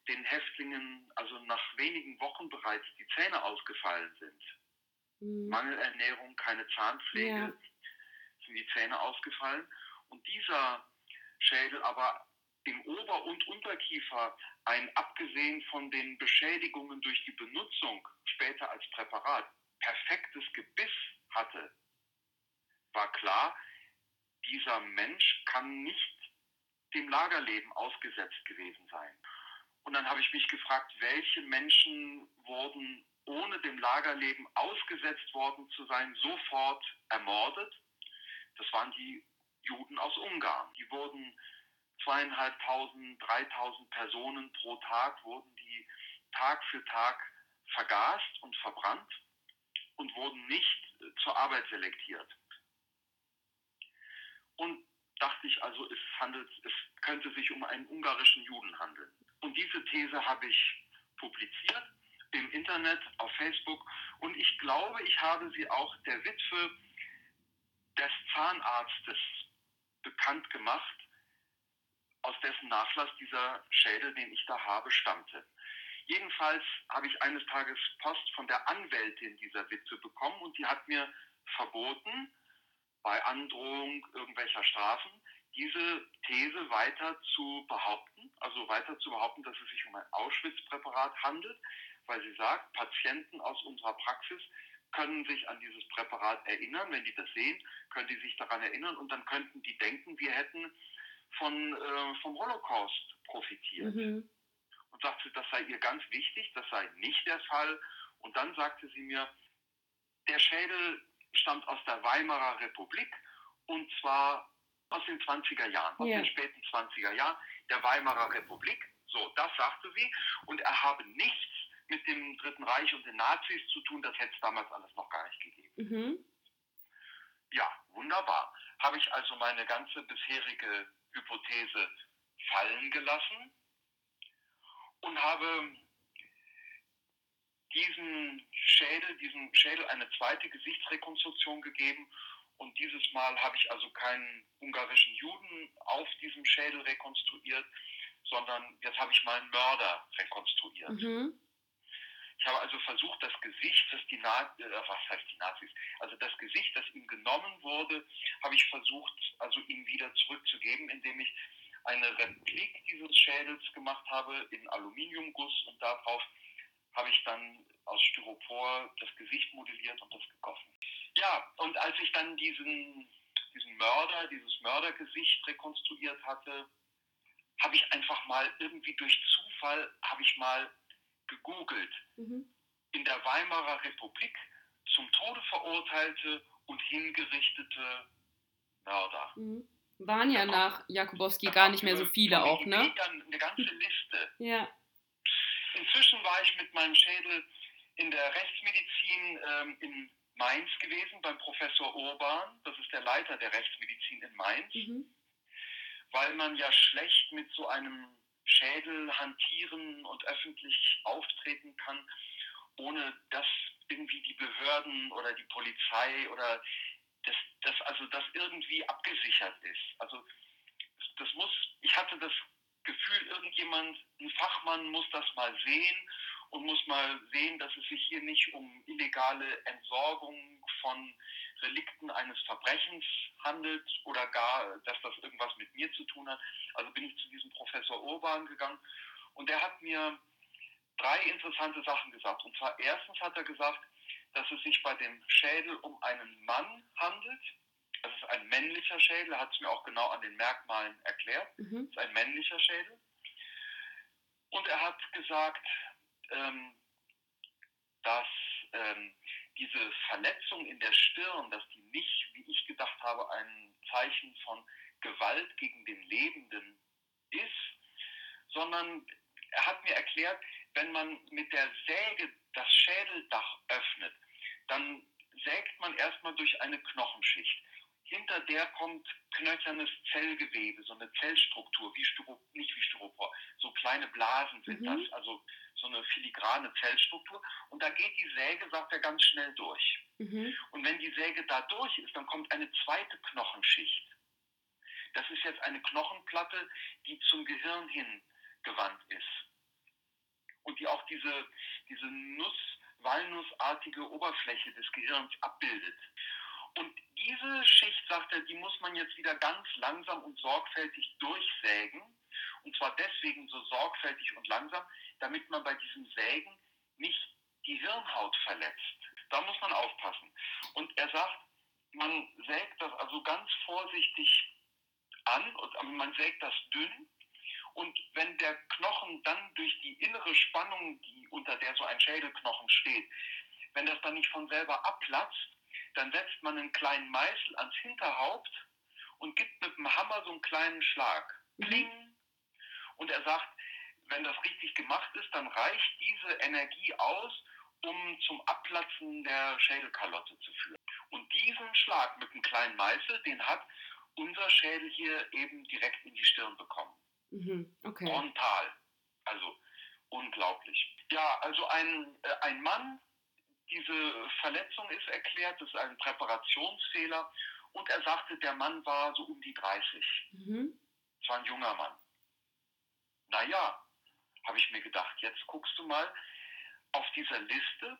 den Häftlingen also nach wenigen Wochen bereits die Zähne ausgefallen sind, mhm. Mangelernährung, keine Zahnpflege, ja. sind die Zähne ausgefallen. Und dieser Schädel aber im Ober- und Unterkiefer ein, abgesehen von den Beschädigungen durch die Benutzung später als Präparat, perfektes Gebiss hatte, war klar, dieser Mensch kann nicht dem Lagerleben ausgesetzt gewesen sein. Und dann habe ich mich gefragt, welche Menschen wurden ohne dem Lagerleben ausgesetzt worden zu sein, sofort ermordet. Das waren die Juden aus Ungarn. Die wurden zweieinhalbtausend, dreitausend Personen pro Tag wurden die Tag für Tag vergast und verbrannt und wurden nicht zur Arbeit selektiert. Und dachte ich also, es, handelt, es könnte sich um einen ungarischen Juden handeln. Und diese These habe ich publiziert im Internet, auf Facebook und ich glaube, ich habe sie auch der Witwe des Zahnarztes bekannt gemacht, aus dessen Nachlass dieser Schädel, den ich da habe, stammte. Jedenfalls habe ich eines Tages Post von der Anwältin dieser Witwe bekommen und die hat mir verboten, bei Androhung irgendwelcher Strafen, diese These weiter zu behaupten, also weiter zu behaupten, dass es sich um ein Auschwitz-Präparat handelt, weil sie sagt, Patienten aus unserer Praxis können sich an dieses Präparat erinnern. Wenn die das sehen, können die sich daran erinnern und dann könnten die denken, wir hätten von, äh, vom Holocaust profitiert. Mhm. Und sagte, das sei ihr ganz wichtig, das sei nicht der Fall. Und dann sagte sie mir, der Schädel stammt aus der Weimarer Republik und zwar aus den 20er Jahren, aus yeah. den späten 20er Jahren der Weimarer Republik. So, das sagte sie. Und er habe nichts mit dem Dritten Reich und den Nazis zu tun. Das hätte es damals alles noch gar nicht gegeben. Mhm. Ja, wunderbar. Habe ich also meine ganze bisherige Hypothese fallen gelassen und habe diesen Schädel, diesem Schädel eine zweite Gesichtsrekonstruktion gegeben. Und dieses Mal habe ich also keinen ungarischen Juden auf diesem Schädel rekonstruiert, sondern jetzt habe ich mal einen Mörder rekonstruiert. Mhm. Ich habe also versucht, das Gesicht, das die Nazis, äh, was heißt die Nazis, also das Gesicht, das ihm genommen wurde, habe ich versucht, also ihm wieder zurückzugeben, indem ich eine Replik dieses Schädels gemacht habe in Aluminiumguss und darauf habe ich dann aus Styropor das Gesicht modelliert und das gegossen. Ja, und als ich dann diesen, diesen Mörder, dieses Mördergesicht rekonstruiert hatte, habe ich einfach mal irgendwie durch Zufall, habe ich mal gegoogelt. Mhm. In der Weimarer Republik zum Tode verurteilte und hingerichtete Mörder. Mhm. Waren ja nach Jakubowski gar nicht mehr so viele auch, ne? Eine ganze Liste. Ja. Inzwischen war ich mit meinem Schädel in der Rechtsmedizin ähm, in Mainz gewesen, beim Professor Urban. Das ist der Leiter der Rechtsmedizin in Mainz. Mhm. Weil man ja schlecht mit so einem Schädel hantieren und öffentlich auftreten kann, ohne dass irgendwie die Behörden oder die Polizei oder das, das also das irgendwie abgesichert ist. Also das muss, ich hatte das Gefühl, irgendjemand, ein Fachmann muss das mal sehen und muss mal sehen, dass es sich hier nicht um illegale Entsorgung von Relikten eines Verbrechens handelt oder gar, dass das irgendwas mit mir zu tun hat. Also bin ich zu diesem Professor Urban gegangen und der hat mir drei interessante Sachen gesagt. Und zwar erstens hat er gesagt, dass es sich bei dem Schädel um einen Mann handelt, das ist ein männlicher Schädel, er hat es mir auch genau an den Merkmalen erklärt. Mhm. Das ist ein männlicher Schädel. Und er hat gesagt, ähm, dass ähm, diese Verletzung in der Stirn, dass die nicht, wie ich gedacht habe, ein Zeichen von Gewalt gegen den Lebenden ist, sondern er hat mir erklärt, wenn man mit der Säge das Schädeldach öffnet, Knochenschicht. Hinter der kommt knöchernes Zellgewebe, so eine Zellstruktur, wie Styro, nicht wie Styropor, so kleine Blasen sind Mhm. das, also so eine filigrane Zellstruktur. Und da geht die Säge, sagt er, ganz schnell durch. Mhm. Und wenn die Säge da durch ist, dann kommt eine zweite Knochenschicht. Das ist jetzt eine Knochenplatte, die zum Gehirn hin gewandt ist. Und die auch diese, diese Nuss, walnussartige Oberfläche des Gehirns abbildet. Und diese Schicht, sagt er, die muss man jetzt wieder ganz langsam und sorgfältig durchsägen. Und zwar deswegen so sorgfältig und langsam, damit man bei diesem Sägen nicht die Hirnhaut verletzt. Da muss man aufpassen. Und er sagt, man sägt das also ganz vorsichtig an und man sägt das dünn. Und wenn der Knochen dann durch die innere Spannung, die unter der so ein Schädelknochen steht, wenn das dann nicht von selber abplatzt, dann setzt man einen kleinen Meißel ans Hinterhaupt und gibt mit dem Hammer so einen kleinen Schlag. Mhm. Pling! Und er sagt, wenn das richtig gemacht ist, dann reicht diese Energie aus, um zum Abplatzen der Schädelkalotte zu führen. Und diesen Schlag mit einem kleinen Meißel, den hat unser Schädel hier eben direkt in die Stirn bekommen. Mhm. Okay. Frontal. Also unglaublich. Ja, also ein, äh, ein Mann, diese Verletzung ist erklärt, das ist ein Präparationsfehler. Und er sagte, der Mann war so um die 30. Mhm. Es war ein junger Mann. Naja, habe ich mir gedacht, jetzt guckst du mal auf dieser Liste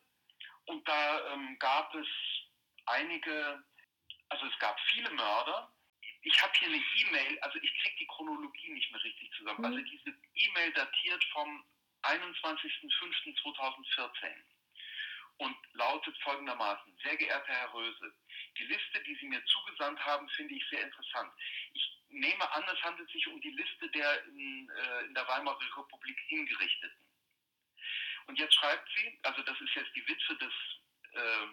und da ähm, gab es einige, also es gab viele Mörder. Ich habe hier eine E-Mail, also ich kriege die Chronologie nicht mehr richtig zusammen. Mhm. Also diese E-Mail datiert vom 21.05.2014 und lautet folgendermaßen, sehr geehrter Herr Röse, die Liste, die Sie mir zugesandt haben, finde ich sehr interessant. Ich nehme an, es handelt sich um die Liste der in, äh, in der Weimarer Republik Hingerichteten. Und jetzt schreibt sie, also das ist jetzt die Witwe des äh,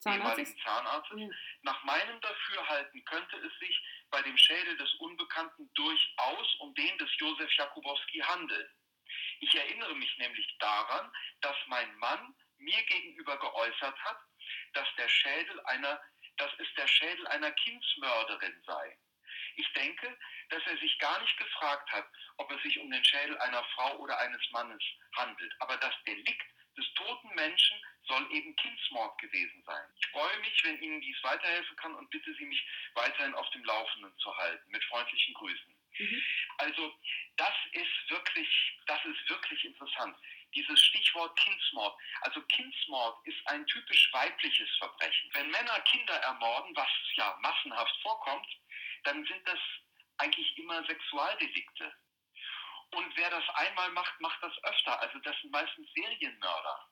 Zahnarzt? ehemaligen Zahnarztes, Ja. nach meinem Dafürhalten könnte es sich bei dem Schädel des Unbekannten durchaus um den des Josef Jakubowski handeln. Ich erinnere mich nämlich daran, dass mein Mann mir gegenüber geäußert hat, dass der Schädel einer, dass es der Schädel einer Kindsmörderin sei. Ich denke, dass er sich gar nicht gefragt hat, ob es sich um den Schädel einer Frau oder eines Mannes handelt. Aber das Delikt des toten Menschen soll eben Kindsmord gewesen sein. Ich freue mich, wenn Ihnen dies weiterhelfen kann und bitte Sie mich weiterhin auf dem Laufenden zu halten. Mit freundlichen Grüßen. Mhm. Also das ist wirklich, das ist wirklich interessant. Dieses Stichwort Kindsmord. Also Kindsmord ist ein typisch weibliches Verbrechen. Wenn Männer Kinder ermorden, was ja massenhaft vorkommt, dann sind das eigentlich immer Sexualdelikte. Und wer das einmal macht, macht das öfter. Also das sind meistens Serienmörder.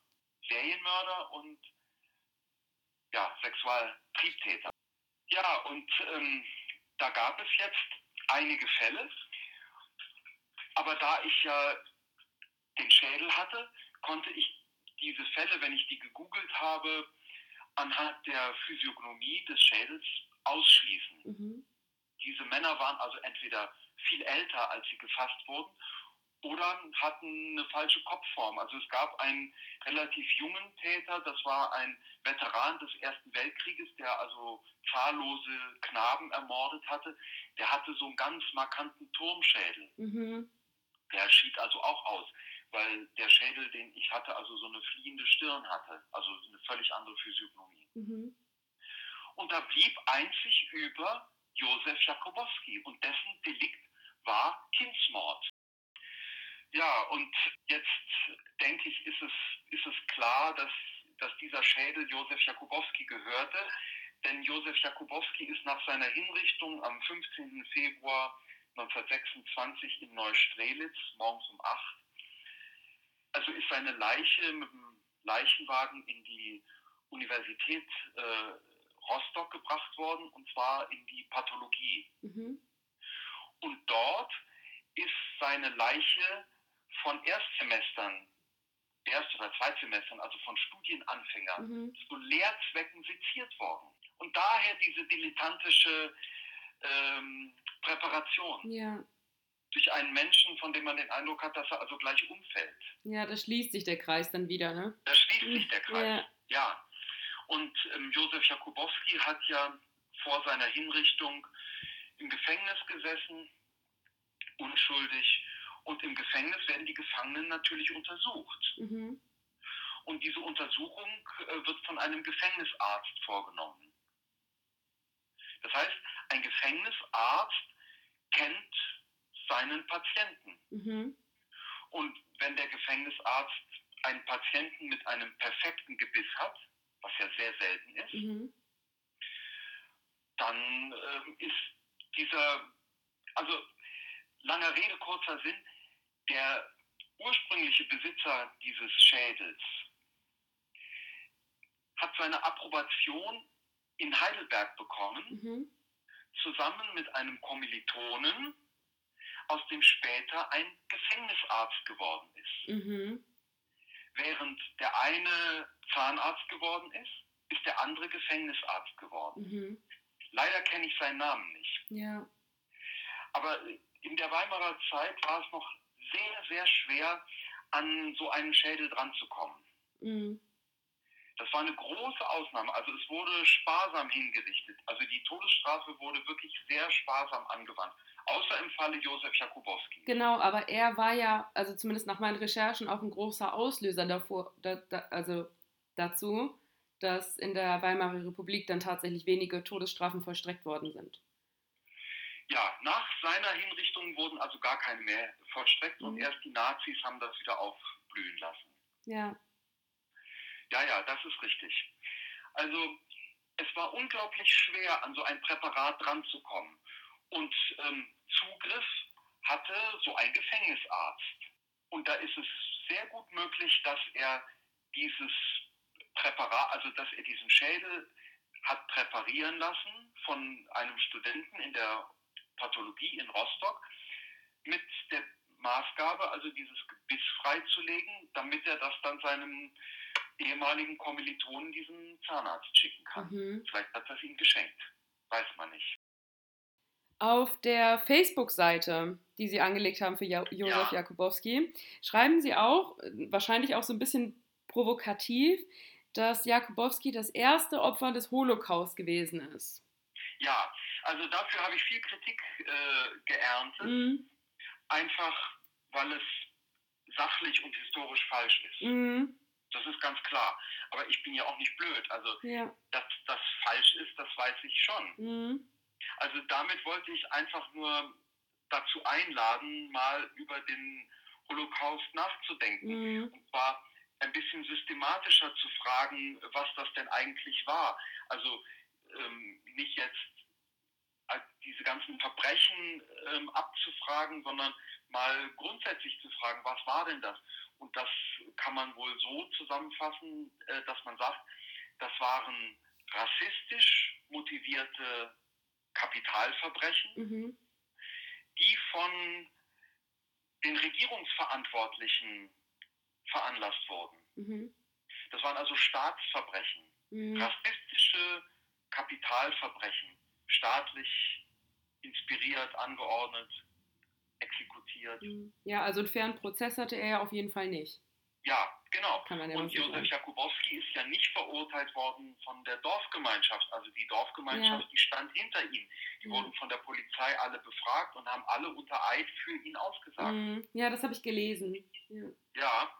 Serienmörder und ja, Sexualtriebtäter. Ja, und ähm, da gab es jetzt einige Fälle. Aber da ich ja den Schädel hatte, konnte ich diese Fälle, wenn ich die gegoogelt habe, anhand der Physiognomie des Schädels ausschließen. Mhm. Diese Männer waren also entweder viel älter, als sie gefasst wurden, oder hatten eine falsche Kopfform. Also es gab einen relativ jungen Täter, das war ein Veteran des Ersten Weltkrieges, der also zahllose Knaben ermordet hatte. Der hatte so einen ganz markanten Turmschädel. Mhm. Der schied also auch aus, weil der Schädel, den ich hatte, also so eine fliehende Stirn hatte, also eine völlig andere Physiognomie. Mhm. Und da blieb einzig über Josef Jakubowski und dessen Delikt war Kindsmord. Ja, und jetzt denke ich, ist es, ist es klar, dass, dass dieser Schädel Josef Jakubowski gehörte, denn Josef Jakubowski ist nach seiner Hinrichtung am 15. Februar 1926 in Neustrelitz morgens um 8. Also ist seine Leiche mit dem Leichenwagen in die Universität äh, Rostock gebracht worden, und zwar in die Pathologie. Mhm. Und dort ist seine Leiche von Erstsemestern, Erst- oder Zweitsemestern, also von Studienanfängern, Mhm. zu Lehrzwecken seziert worden. Und daher diese dilettantische ähm, Präparation Ja. Durch einen Menschen, von dem man den Eindruck hat, dass er also gleich umfällt. ja, da schließt sich der Kreis dann wieder, ne? Da schließt sich der Kreis. Ja. Ja. Und ähm, Josef Jakubowski hat ja vor seiner Hinrichtung im Gefängnis gesessen, unschuldig. Und im Gefängnis werden die Gefangenen natürlich untersucht. Mhm. Und diese Untersuchung äh, wird von einem Gefängnisarzt vorgenommen. Das heißt, ein Gefängnisarzt kennt seinen Patienten. Mhm. Und wenn der Gefängnisarzt einen Patienten mit einem perfekten Gebiss hat, was ja sehr selten ist, Mhm. dann ähm, ist dieser, also langer Rede, kurzer Sinn, der ursprüngliche Besitzer dieses Schädels hat seine Approbation in Heidelberg bekommen, Mhm. zusammen mit einem Kommilitonen, aus dem später ein Gefängnisarzt geworden ist. Mhm. Während der eine Zahnarzt geworden ist, ist der andere Gefängnisarzt geworden. Mhm. Leider kenne ich seinen Namen nicht. Ja. Aber in der Weimarer Zeit war es noch sehr, sehr schwer, an so einen Schädel dran zu kommen. Mhm. Das war eine große Ausnahme. Also es wurde sparsam hingerichtet. Also die Todesstrafe wurde wirklich sehr sparsam angewandt. Außer im Falle Josef Jakubowski. Genau, aber er war ja, also zumindest nach meinen Recherchen, auch ein großer Auslöser davor, da, da, also dazu, dass in der Weimarer Republik dann tatsächlich wenige Todesstrafen vollstreckt worden sind. Ja, nach seiner Hinrichtung wurden also gar keine mehr vollstreckt und Mhm. erst die Nazis haben das wieder aufblühen lassen. Ja. Ja, ja, das ist richtig. Also es war unglaublich schwer, an so ein Präparat dranzukommen. Und ähm, Zugriff hatte so ein Gefängnisarzt. Und da ist es sehr gut möglich, dass er dieses Präparat, also dass er diesen Schädel hat präparieren lassen von einem Studenten in der Pathologie in Rostock mit der Maßgabe, also dieses Gebiss freizulegen, damit er das dann seinem ehemaligen Kommilitonen diesen Zahnarzt schicken kann. Mhm. Vielleicht hat das ihm geschenkt. Weiß man nicht. Auf der Facebook-Seite, die Sie angelegt haben für jo Josef Ja. Jakubowski, schreiben Sie auch, wahrscheinlich auch so ein bisschen provokativ, dass Jakubowski das erste Opfer des Holocaust gewesen ist. Ja, also dafür habe ich viel Kritik äh, geerntet. Mhm. Einfach, weil es sachlich und historisch falsch ist. Mhm. Das ist ganz klar. Aber ich bin ja auch nicht blöd. Also, Ja. dass das falsch ist, das weiß ich schon. Mhm. Also damit wollte ich einfach nur dazu einladen, mal über den Holocaust nachzudenken. Mhm. Und zwar ein bisschen systematischer zu fragen, was das denn eigentlich war. Also ähm, nicht jetzt äh, diese ganzen Verbrechen ähm, abzufragen, sondern mal grundsätzlich zu fragen, was war denn das? Und das kann man wohl so zusammenfassen, äh, dass man sagt, das waren rassistisch motivierte Kapitalverbrechen, Mhm. die von den Regierungsverantwortlichen veranlasst wurden. Mhm. Das waren also Staatsverbrechen, Mhm. rassistische Kapitalverbrechen, staatlich inspiriert, angeordnet, exekutiert. Mhm. Ja, also einen fairen Prozess hatte er ja auf jeden Fall nicht. Ja, genau. Ja Und Josef. Jakubowski ist ja nicht verurteilt worden von der Dorfgemeinschaft. Also die Dorfgemeinschaft, Ja. die stand hinter ihm. Die Ja. wurden von der Polizei alle befragt und haben alle unter Eid für ihn ausgesagt. Mhm. Ja, das habe ich gelesen. Ja. Ja,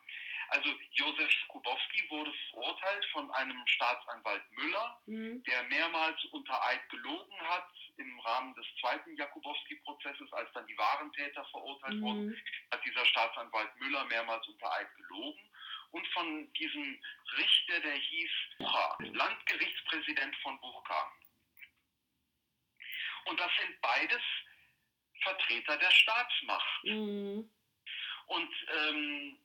also Josef Jakubowski wurde verurteilt von einem Staatsanwalt Müller, Mhm. der mehrmals unter Eid gelogen hat im Rahmen des zweiten Jakubowski-Prozesses, als dann die wahren Täter verurteilt wurden, Mhm. hat dieser Staatsanwalt Müller mehrmals unter Eid gelogen. Und von diesem Richter, der hieß Bucha, Landgerichtspräsident von Bucha. Und das sind beides Vertreter der Staatsmacht. Mhm. Und ähm,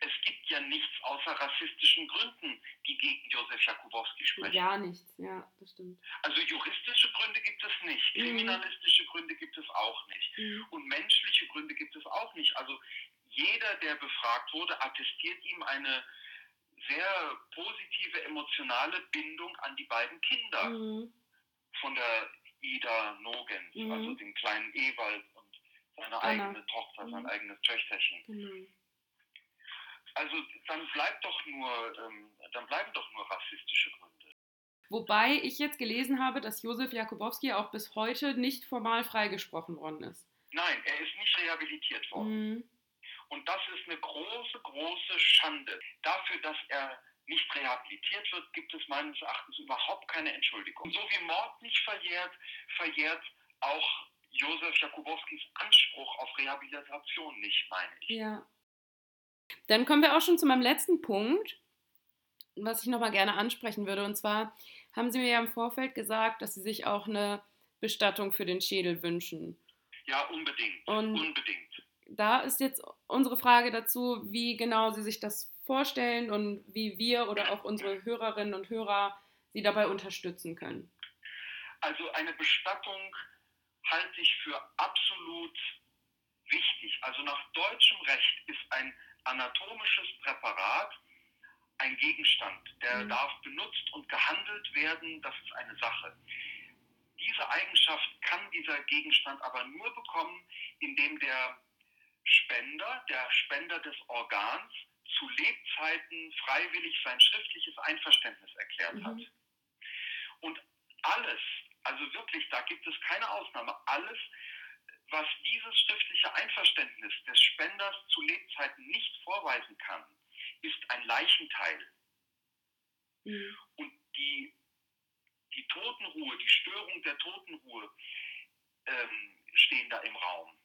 es gibt ja nichts außer rassistischen Gründen, die gegen Josef Jakubowski sprechen. Gar nichts, ja, das stimmt. Also juristische Gründe gibt es nicht, Mhm. kriminalistische Gründe gibt es auch nicht. Mhm. Und menschliche Gründe gibt es auch nicht. Also jeder, der befragt wurde, attestiert ihm eine sehr positive emotionale Bindung an die beiden Kinder Mhm. von der Ida Nogens, Mhm. also den kleinen Ewald und seine Anna. eigene Tochter, sein Mhm. eigenes Töchterchen. Also dann bleibt doch nur, ähm, dann bleiben doch nur rassistische Gründe. Wobei ich jetzt gelesen habe, dass Josef Jakubowski auch bis heute nicht formal freigesprochen worden ist. Nein, er ist nicht rehabilitiert worden. Mhm. Und das ist eine große, große Schande. Dafür, dass er nicht rehabilitiert wird, gibt es meines Erachtens überhaupt keine Entschuldigung. So wie Mord nicht verjährt, verjährt auch Josef Jakubowskis Anspruch auf Rehabilitation nicht, meine ich. Ja. Dann kommen wir auch schon zu meinem letzten Punkt, was ich nochmal gerne ansprechen würde. Und zwar haben Sie mir ja im Vorfeld gesagt, dass Sie sich auch eine Bestattung für den Schädel wünschen. Ja, unbedingt. Und unbedingt. Da ist jetzt unsere Frage dazu, wie genau Sie sich das vorstellen und wie wir oder auch unsere Hörerinnen und Hörer Sie dabei unterstützen können. Also eine Bestattung halte ich für absolut wichtig. Also nach deutschem Recht ist ein anatomisches Präparat ein Gegenstand, der Mhm. darf benutzt und gehandelt werden, das ist eine Sache. Diese Eigenschaft kann dieser Gegenstand aber nur bekommen, indem der Spender, der Spender des Organs, zu Lebzeiten freiwillig sein schriftliches Einverständnis erklärt Mhm. hat. Und alles, also wirklich, da gibt es keine Ausnahme, alles, was dieses schriftliche Einverständnis des Spenders zu Lebzeiten nicht vorweisen kann, ist ein Leichenteil. Mhm. Und die, die Totenruhe, die Störung der Totenruhe ähm, stehen da im Raum.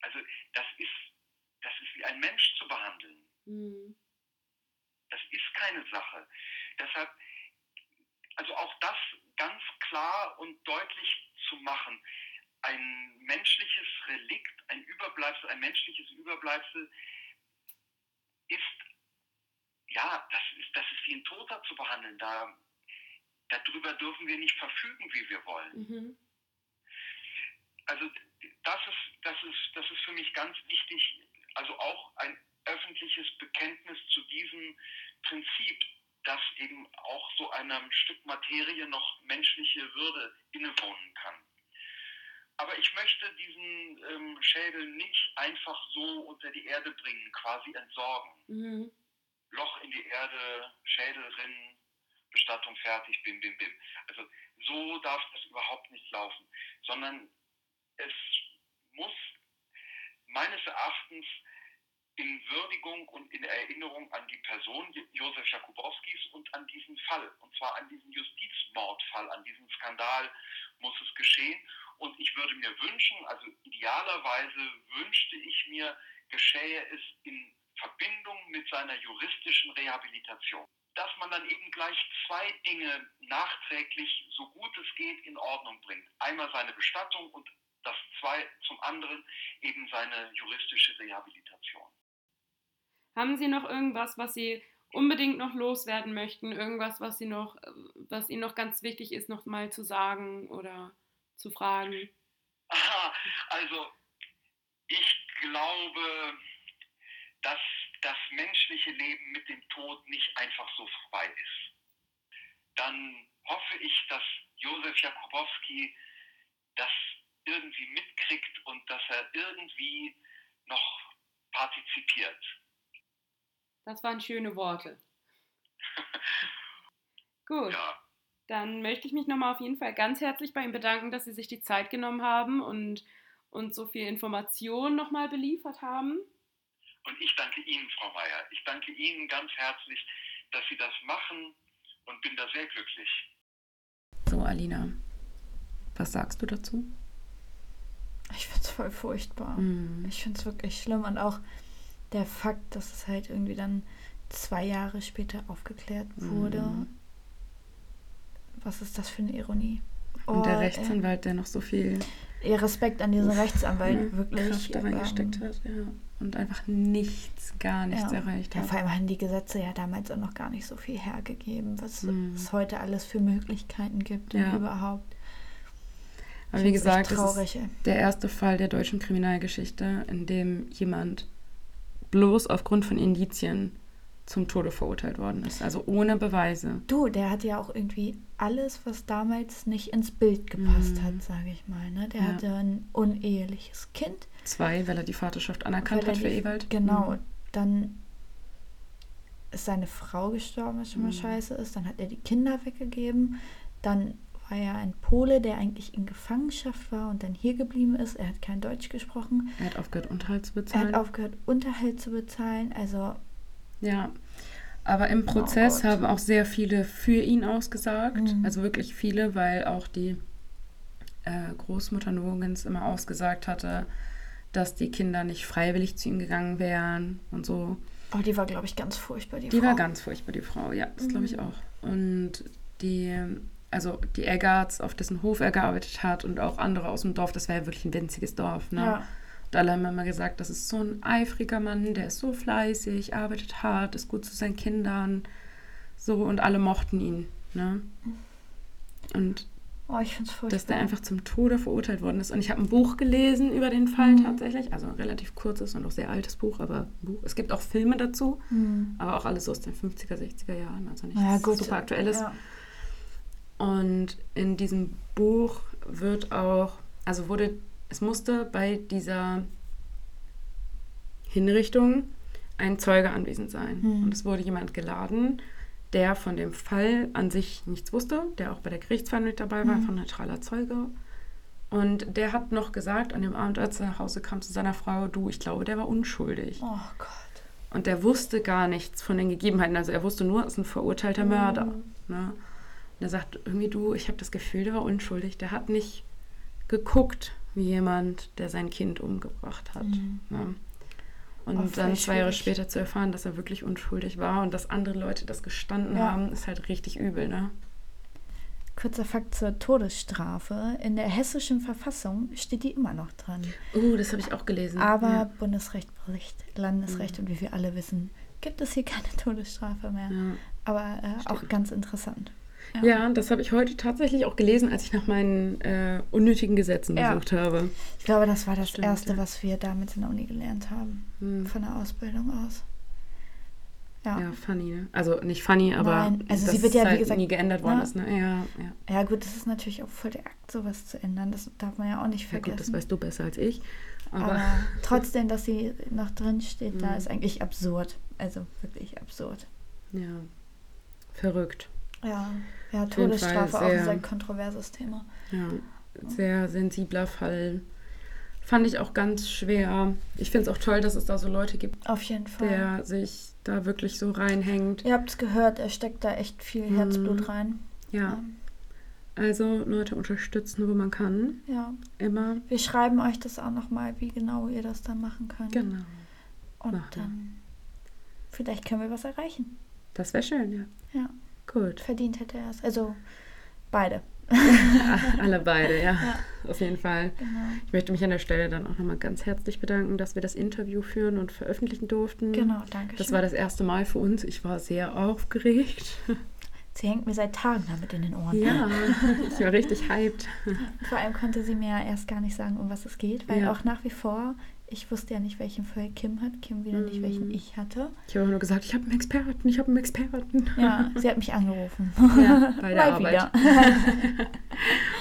Also das ist, das ist wie ein Mensch zu behandeln. Mhm. Das ist keine Sache. Deshalb, also auch das ganz klar und deutlich zu machen, ein menschliches Relikt, ein Überbleibsel, ein menschliches Überbleibsel ist, ja, das ist, das ist wie ein Toter zu behandeln. Da, darüber dürfen wir nicht verfügen, wie wir wollen. Mhm. Also das ist, das ist, das ist für mich ganz wichtig, also auch ein öffentliches Bekenntnis zu diesem Prinzip, dass eben auch so einem Stück Materie noch menschliche Würde innewohnen kann. Aber ich möchte diesen ähm, Schädel nicht einfach so unter die Erde bringen, quasi entsorgen. Mhm. Loch in die Erde, Schädel drin, Bestattung fertig, bim, bim, bim. Also so darf das überhaupt nicht laufen, sondern es muss meines Erachtens in Würdigung und in Erinnerung an die Person Josef Jakubowskis und an diesen Fall, und zwar an diesen Justizmordfall, an diesen Skandal muss es geschehen. Und ich würde mir wünschen, also idealerweise wünschte ich mir, geschehe es in Verbindung mit seiner juristischen Rehabilitation. Dass man dann eben gleich zwei Dinge nachträglich, so gut es geht, in Ordnung bringt. Einmal seine Bestattung und das zwei, zum anderen eben seine juristische Rehabilitation. Haben Sie noch irgendwas, was Sie unbedingt noch loswerden möchten? Irgendwas, was Sie noch, was Ihnen noch ganz wichtig ist, noch mal zu sagen oder zu fragen? Aha, also ich glaube, dass das menschliche Leben mit dem Tod nicht einfach so vorbei ist. Dann hoffe ich, dass Josef Jakubowski das irgendwie mitkriegt und dass er irgendwie noch partizipiert. Das waren schöne Worte. Gut. Ja, Dann möchte ich mich nochmal auf jeden Fall ganz herzlich bei Ihnen bedanken, dass Sie sich die Zeit genommen haben und uns so viel Information nochmal beliefert haben. und ich danke Ihnen, Frau Meier. Ich danke Ihnen ganz herzlich, dass Sie das machen und bin da sehr glücklich. So, Alina, was sagst du dazu? Ich finde es voll furchtbar. Mhm. Ich finde es wirklich schlimm und auch der Fakt, dass es halt irgendwie dann zwei Jahre später aufgeklärt wurde. Mhm. Was ist das für eine Ironie? Und der Oh, Rechtsanwalt, der noch so viel Äh, Respekt an diesen Rechtsanwalt, ja, wirklich. Kraft da reingesteckt ähm, hat, ja. Und einfach nichts, gar nichts ja. erreicht Ja, hat. vor allem haben die Gesetze ja damals auch noch gar nicht so viel hergegeben, was Mhm. es heute alles für Möglichkeiten gibt Ja. überhaupt. Aber wie gesagt, es ist der erste Fall der deutschen Kriminalgeschichte, in dem jemand bloß aufgrund von Indizien zum Tode verurteilt worden ist. Also ohne Beweise. Du, der hat ja auch irgendwie alles, was damals nicht ins Bild gepasst Mhm. hat, sage ich mal. Ne? Der Ja. hatte ein uneheliches Kind. Zwei, weil er die Vaterschaft anerkannt er hat für die- Ewald. Genau. Mhm. Dann ist seine Frau gestorben, was schon mal Mhm. scheiße ist. Dann hat er die Kinder weggegeben. Dann war er ein Pole, der eigentlich in Gefangenschaft war und dann hier geblieben ist. Er hat kein Deutsch gesprochen. Er hat aufgehört, Unterhalt zu Er bezahlen. hat aufgehört, Unterhalt zu bezahlen. Also, Ja, aber im Prozess Gott. haben auch sehr viele für ihn ausgesagt. Mhm. Also wirklich viele, weil auch die äh, Großmutter Nogans immer ausgesagt hatte, dass die Kinder nicht freiwillig zu ihm gegangen wären und so. oh, die war, glaube ich, ganz furchtbar, die, Die Frau. war ganz furchtbar, die Frau. Ja, das glaube ich Mhm. auch. Und die, also die Eggerts, auf dessen Hof er gearbeitet hat und auch andere aus dem Dorf, das war ja wirklich ein winziges Dorf. Ne? Ja. Und alle haben immer gesagt, das ist so ein eifriger Mann, der ist so fleißig, arbeitet hart, ist gut zu seinen Kindern. So, und alle mochten ihn. Ne? Und Oh, dass der einfach zum Tode verurteilt worden ist. Und ich habe ein Buch gelesen über den Fall Mhm. tatsächlich. Also ein relativ kurzes und auch sehr altes Buch, aber ein Buch. Es gibt auch Filme dazu, Hm. aber auch alles so aus den 50er, 60er Jahren. Also nicht Naja, gut. super aktuelles. Ja. Und in diesem Buch wird auch, also wurde, es musste bei dieser Hinrichtung ein Zeuge anwesend sein. Hm. Und es wurde jemand geladen, der von dem Fall an sich nichts wusste, der auch bei der Gerichtsverhandlung mit dabei war, Hm. von neutraler Zeuge. Und der hat noch gesagt an dem Abend, als er nach Hause kam, zu seiner Frau, du, ich glaube, der war unschuldig. Oh Gott. Und der wusste gar nichts von den Gegebenheiten. Also er wusste nur, es ist ein verurteilter Mörder. Mhm. Ne? Und er sagt irgendwie, du, ich habe das Gefühl, der war unschuldig. Der hat nicht geguckt wie jemand, der sein Kind umgebracht hat. Mhm. Ne? Und Oh, voll dann zwei Jahre schwierig. später zu erfahren, dass er wirklich unschuldig war und dass andere Leute das gestanden Ja. haben, ist halt richtig übel, ne? Kurzer Fakt zur Todesstrafe. In der hessischen Verfassung steht die immer noch dran. Uh, das habe ich auch gelesen. Aber Ja. Bundesrecht bricht Landesrecht und wie wir alle wissen, gibt es hier keine Todesstrafe mehr. Ja. Aber äh, auch ganz interessant. Ja, das habe ich heute tatsächlich auch gelesen, als ich nach meinen äh, unnötigen Gesetzen Ja. gesucht habe. Ich glaube, das war das Stimmt, Erste, ja. was wir damals in der Uni gelernt haben. Hm. Von der Ausbildung aus. Ja. Ja, funny, ne? Also nicht funny, aber Nein, also sie wird ja, es wie halt gesagt, nie geändert worden ne? ist, ne? Ja, ja. Ja, gut, das ist natürlich auch voll der Akt, sowas zu ändern. Das darf man ja auch nicht Ja vergessen. gut, das weißt du besser als ich. Aber, Aber trotzdem, dass sie noch drin steht, da Mhm. ist eigentlich absurd. Also wirklich absurd. ja, verrückt. Ja, ja Todesstrafe auch ein sehr- kontroverses Thema. Ja, sehr sensibler Fall. Fand ich auch ganz schwer. Ich finde es auch toll, dass es da so Leute gibt, Auf jeden Fall. der sich da wirklich so reinhängt. Ihr habt es gehört, er steckt da echt viel Mhm. Herzblut rein. Ja, also Leute unterstützen, wo man kann. ja. Immer. Wir schreiben euch das auch nochmal, wie genau ihr das dann machen könnt. Genau. Und machen dann vielleicht können wir was erreichen. Das wäre schön, ja. Ja, Gut. verdient hätte er es. Also beide. Alle beide, ja. Ja. Auf jeden Fall. Genau. Ich möchte mich an der Stelle dann auch nochmal ganz herzlich bedanken, dass wir das Interview führen und veröffentlichen durften. Genau, danke Das schön. war das erste Mal für uns. Ich war sehr aufgeregt. Sie hängt mir seit Tagen damit in den Ohren. Ja, ich war richtig hyped. Vor allem konnte sie mir erst gar nicht sagen, um was es geht, weil Ja. auch nach wie vor, ich wusste ja nicht, welchen Fall Kim hat, Kim wieder nicht, welchen Mhm. ich hatte. Ich habe nur gesagt, ich habe einen Experten, ich habe einen Experten. Ja, sie hat mich angerufen. Ja, bei der Arbeit.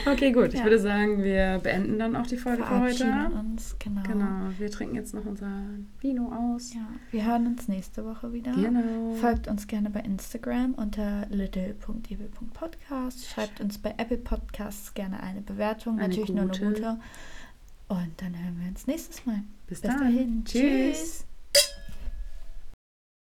Okay, gut. Ich Ja. würde sagen, wir beenden dann auch die Folge für heute. Uns, genau. Genau, wir trinken jetzt noch unser Vino aus. Ja, wir hören uns nächste Woche wieder. Genau. Folgt uns gerne bei Instagram unter little.evil.podcast. Schreibt uns bei Apple Podcasts gerne eine Bewertung, Eine natürlich nur eine gute. gute. Und dann hören wir uns nächstes Mal. Bis, Bis dahin. Tschüss.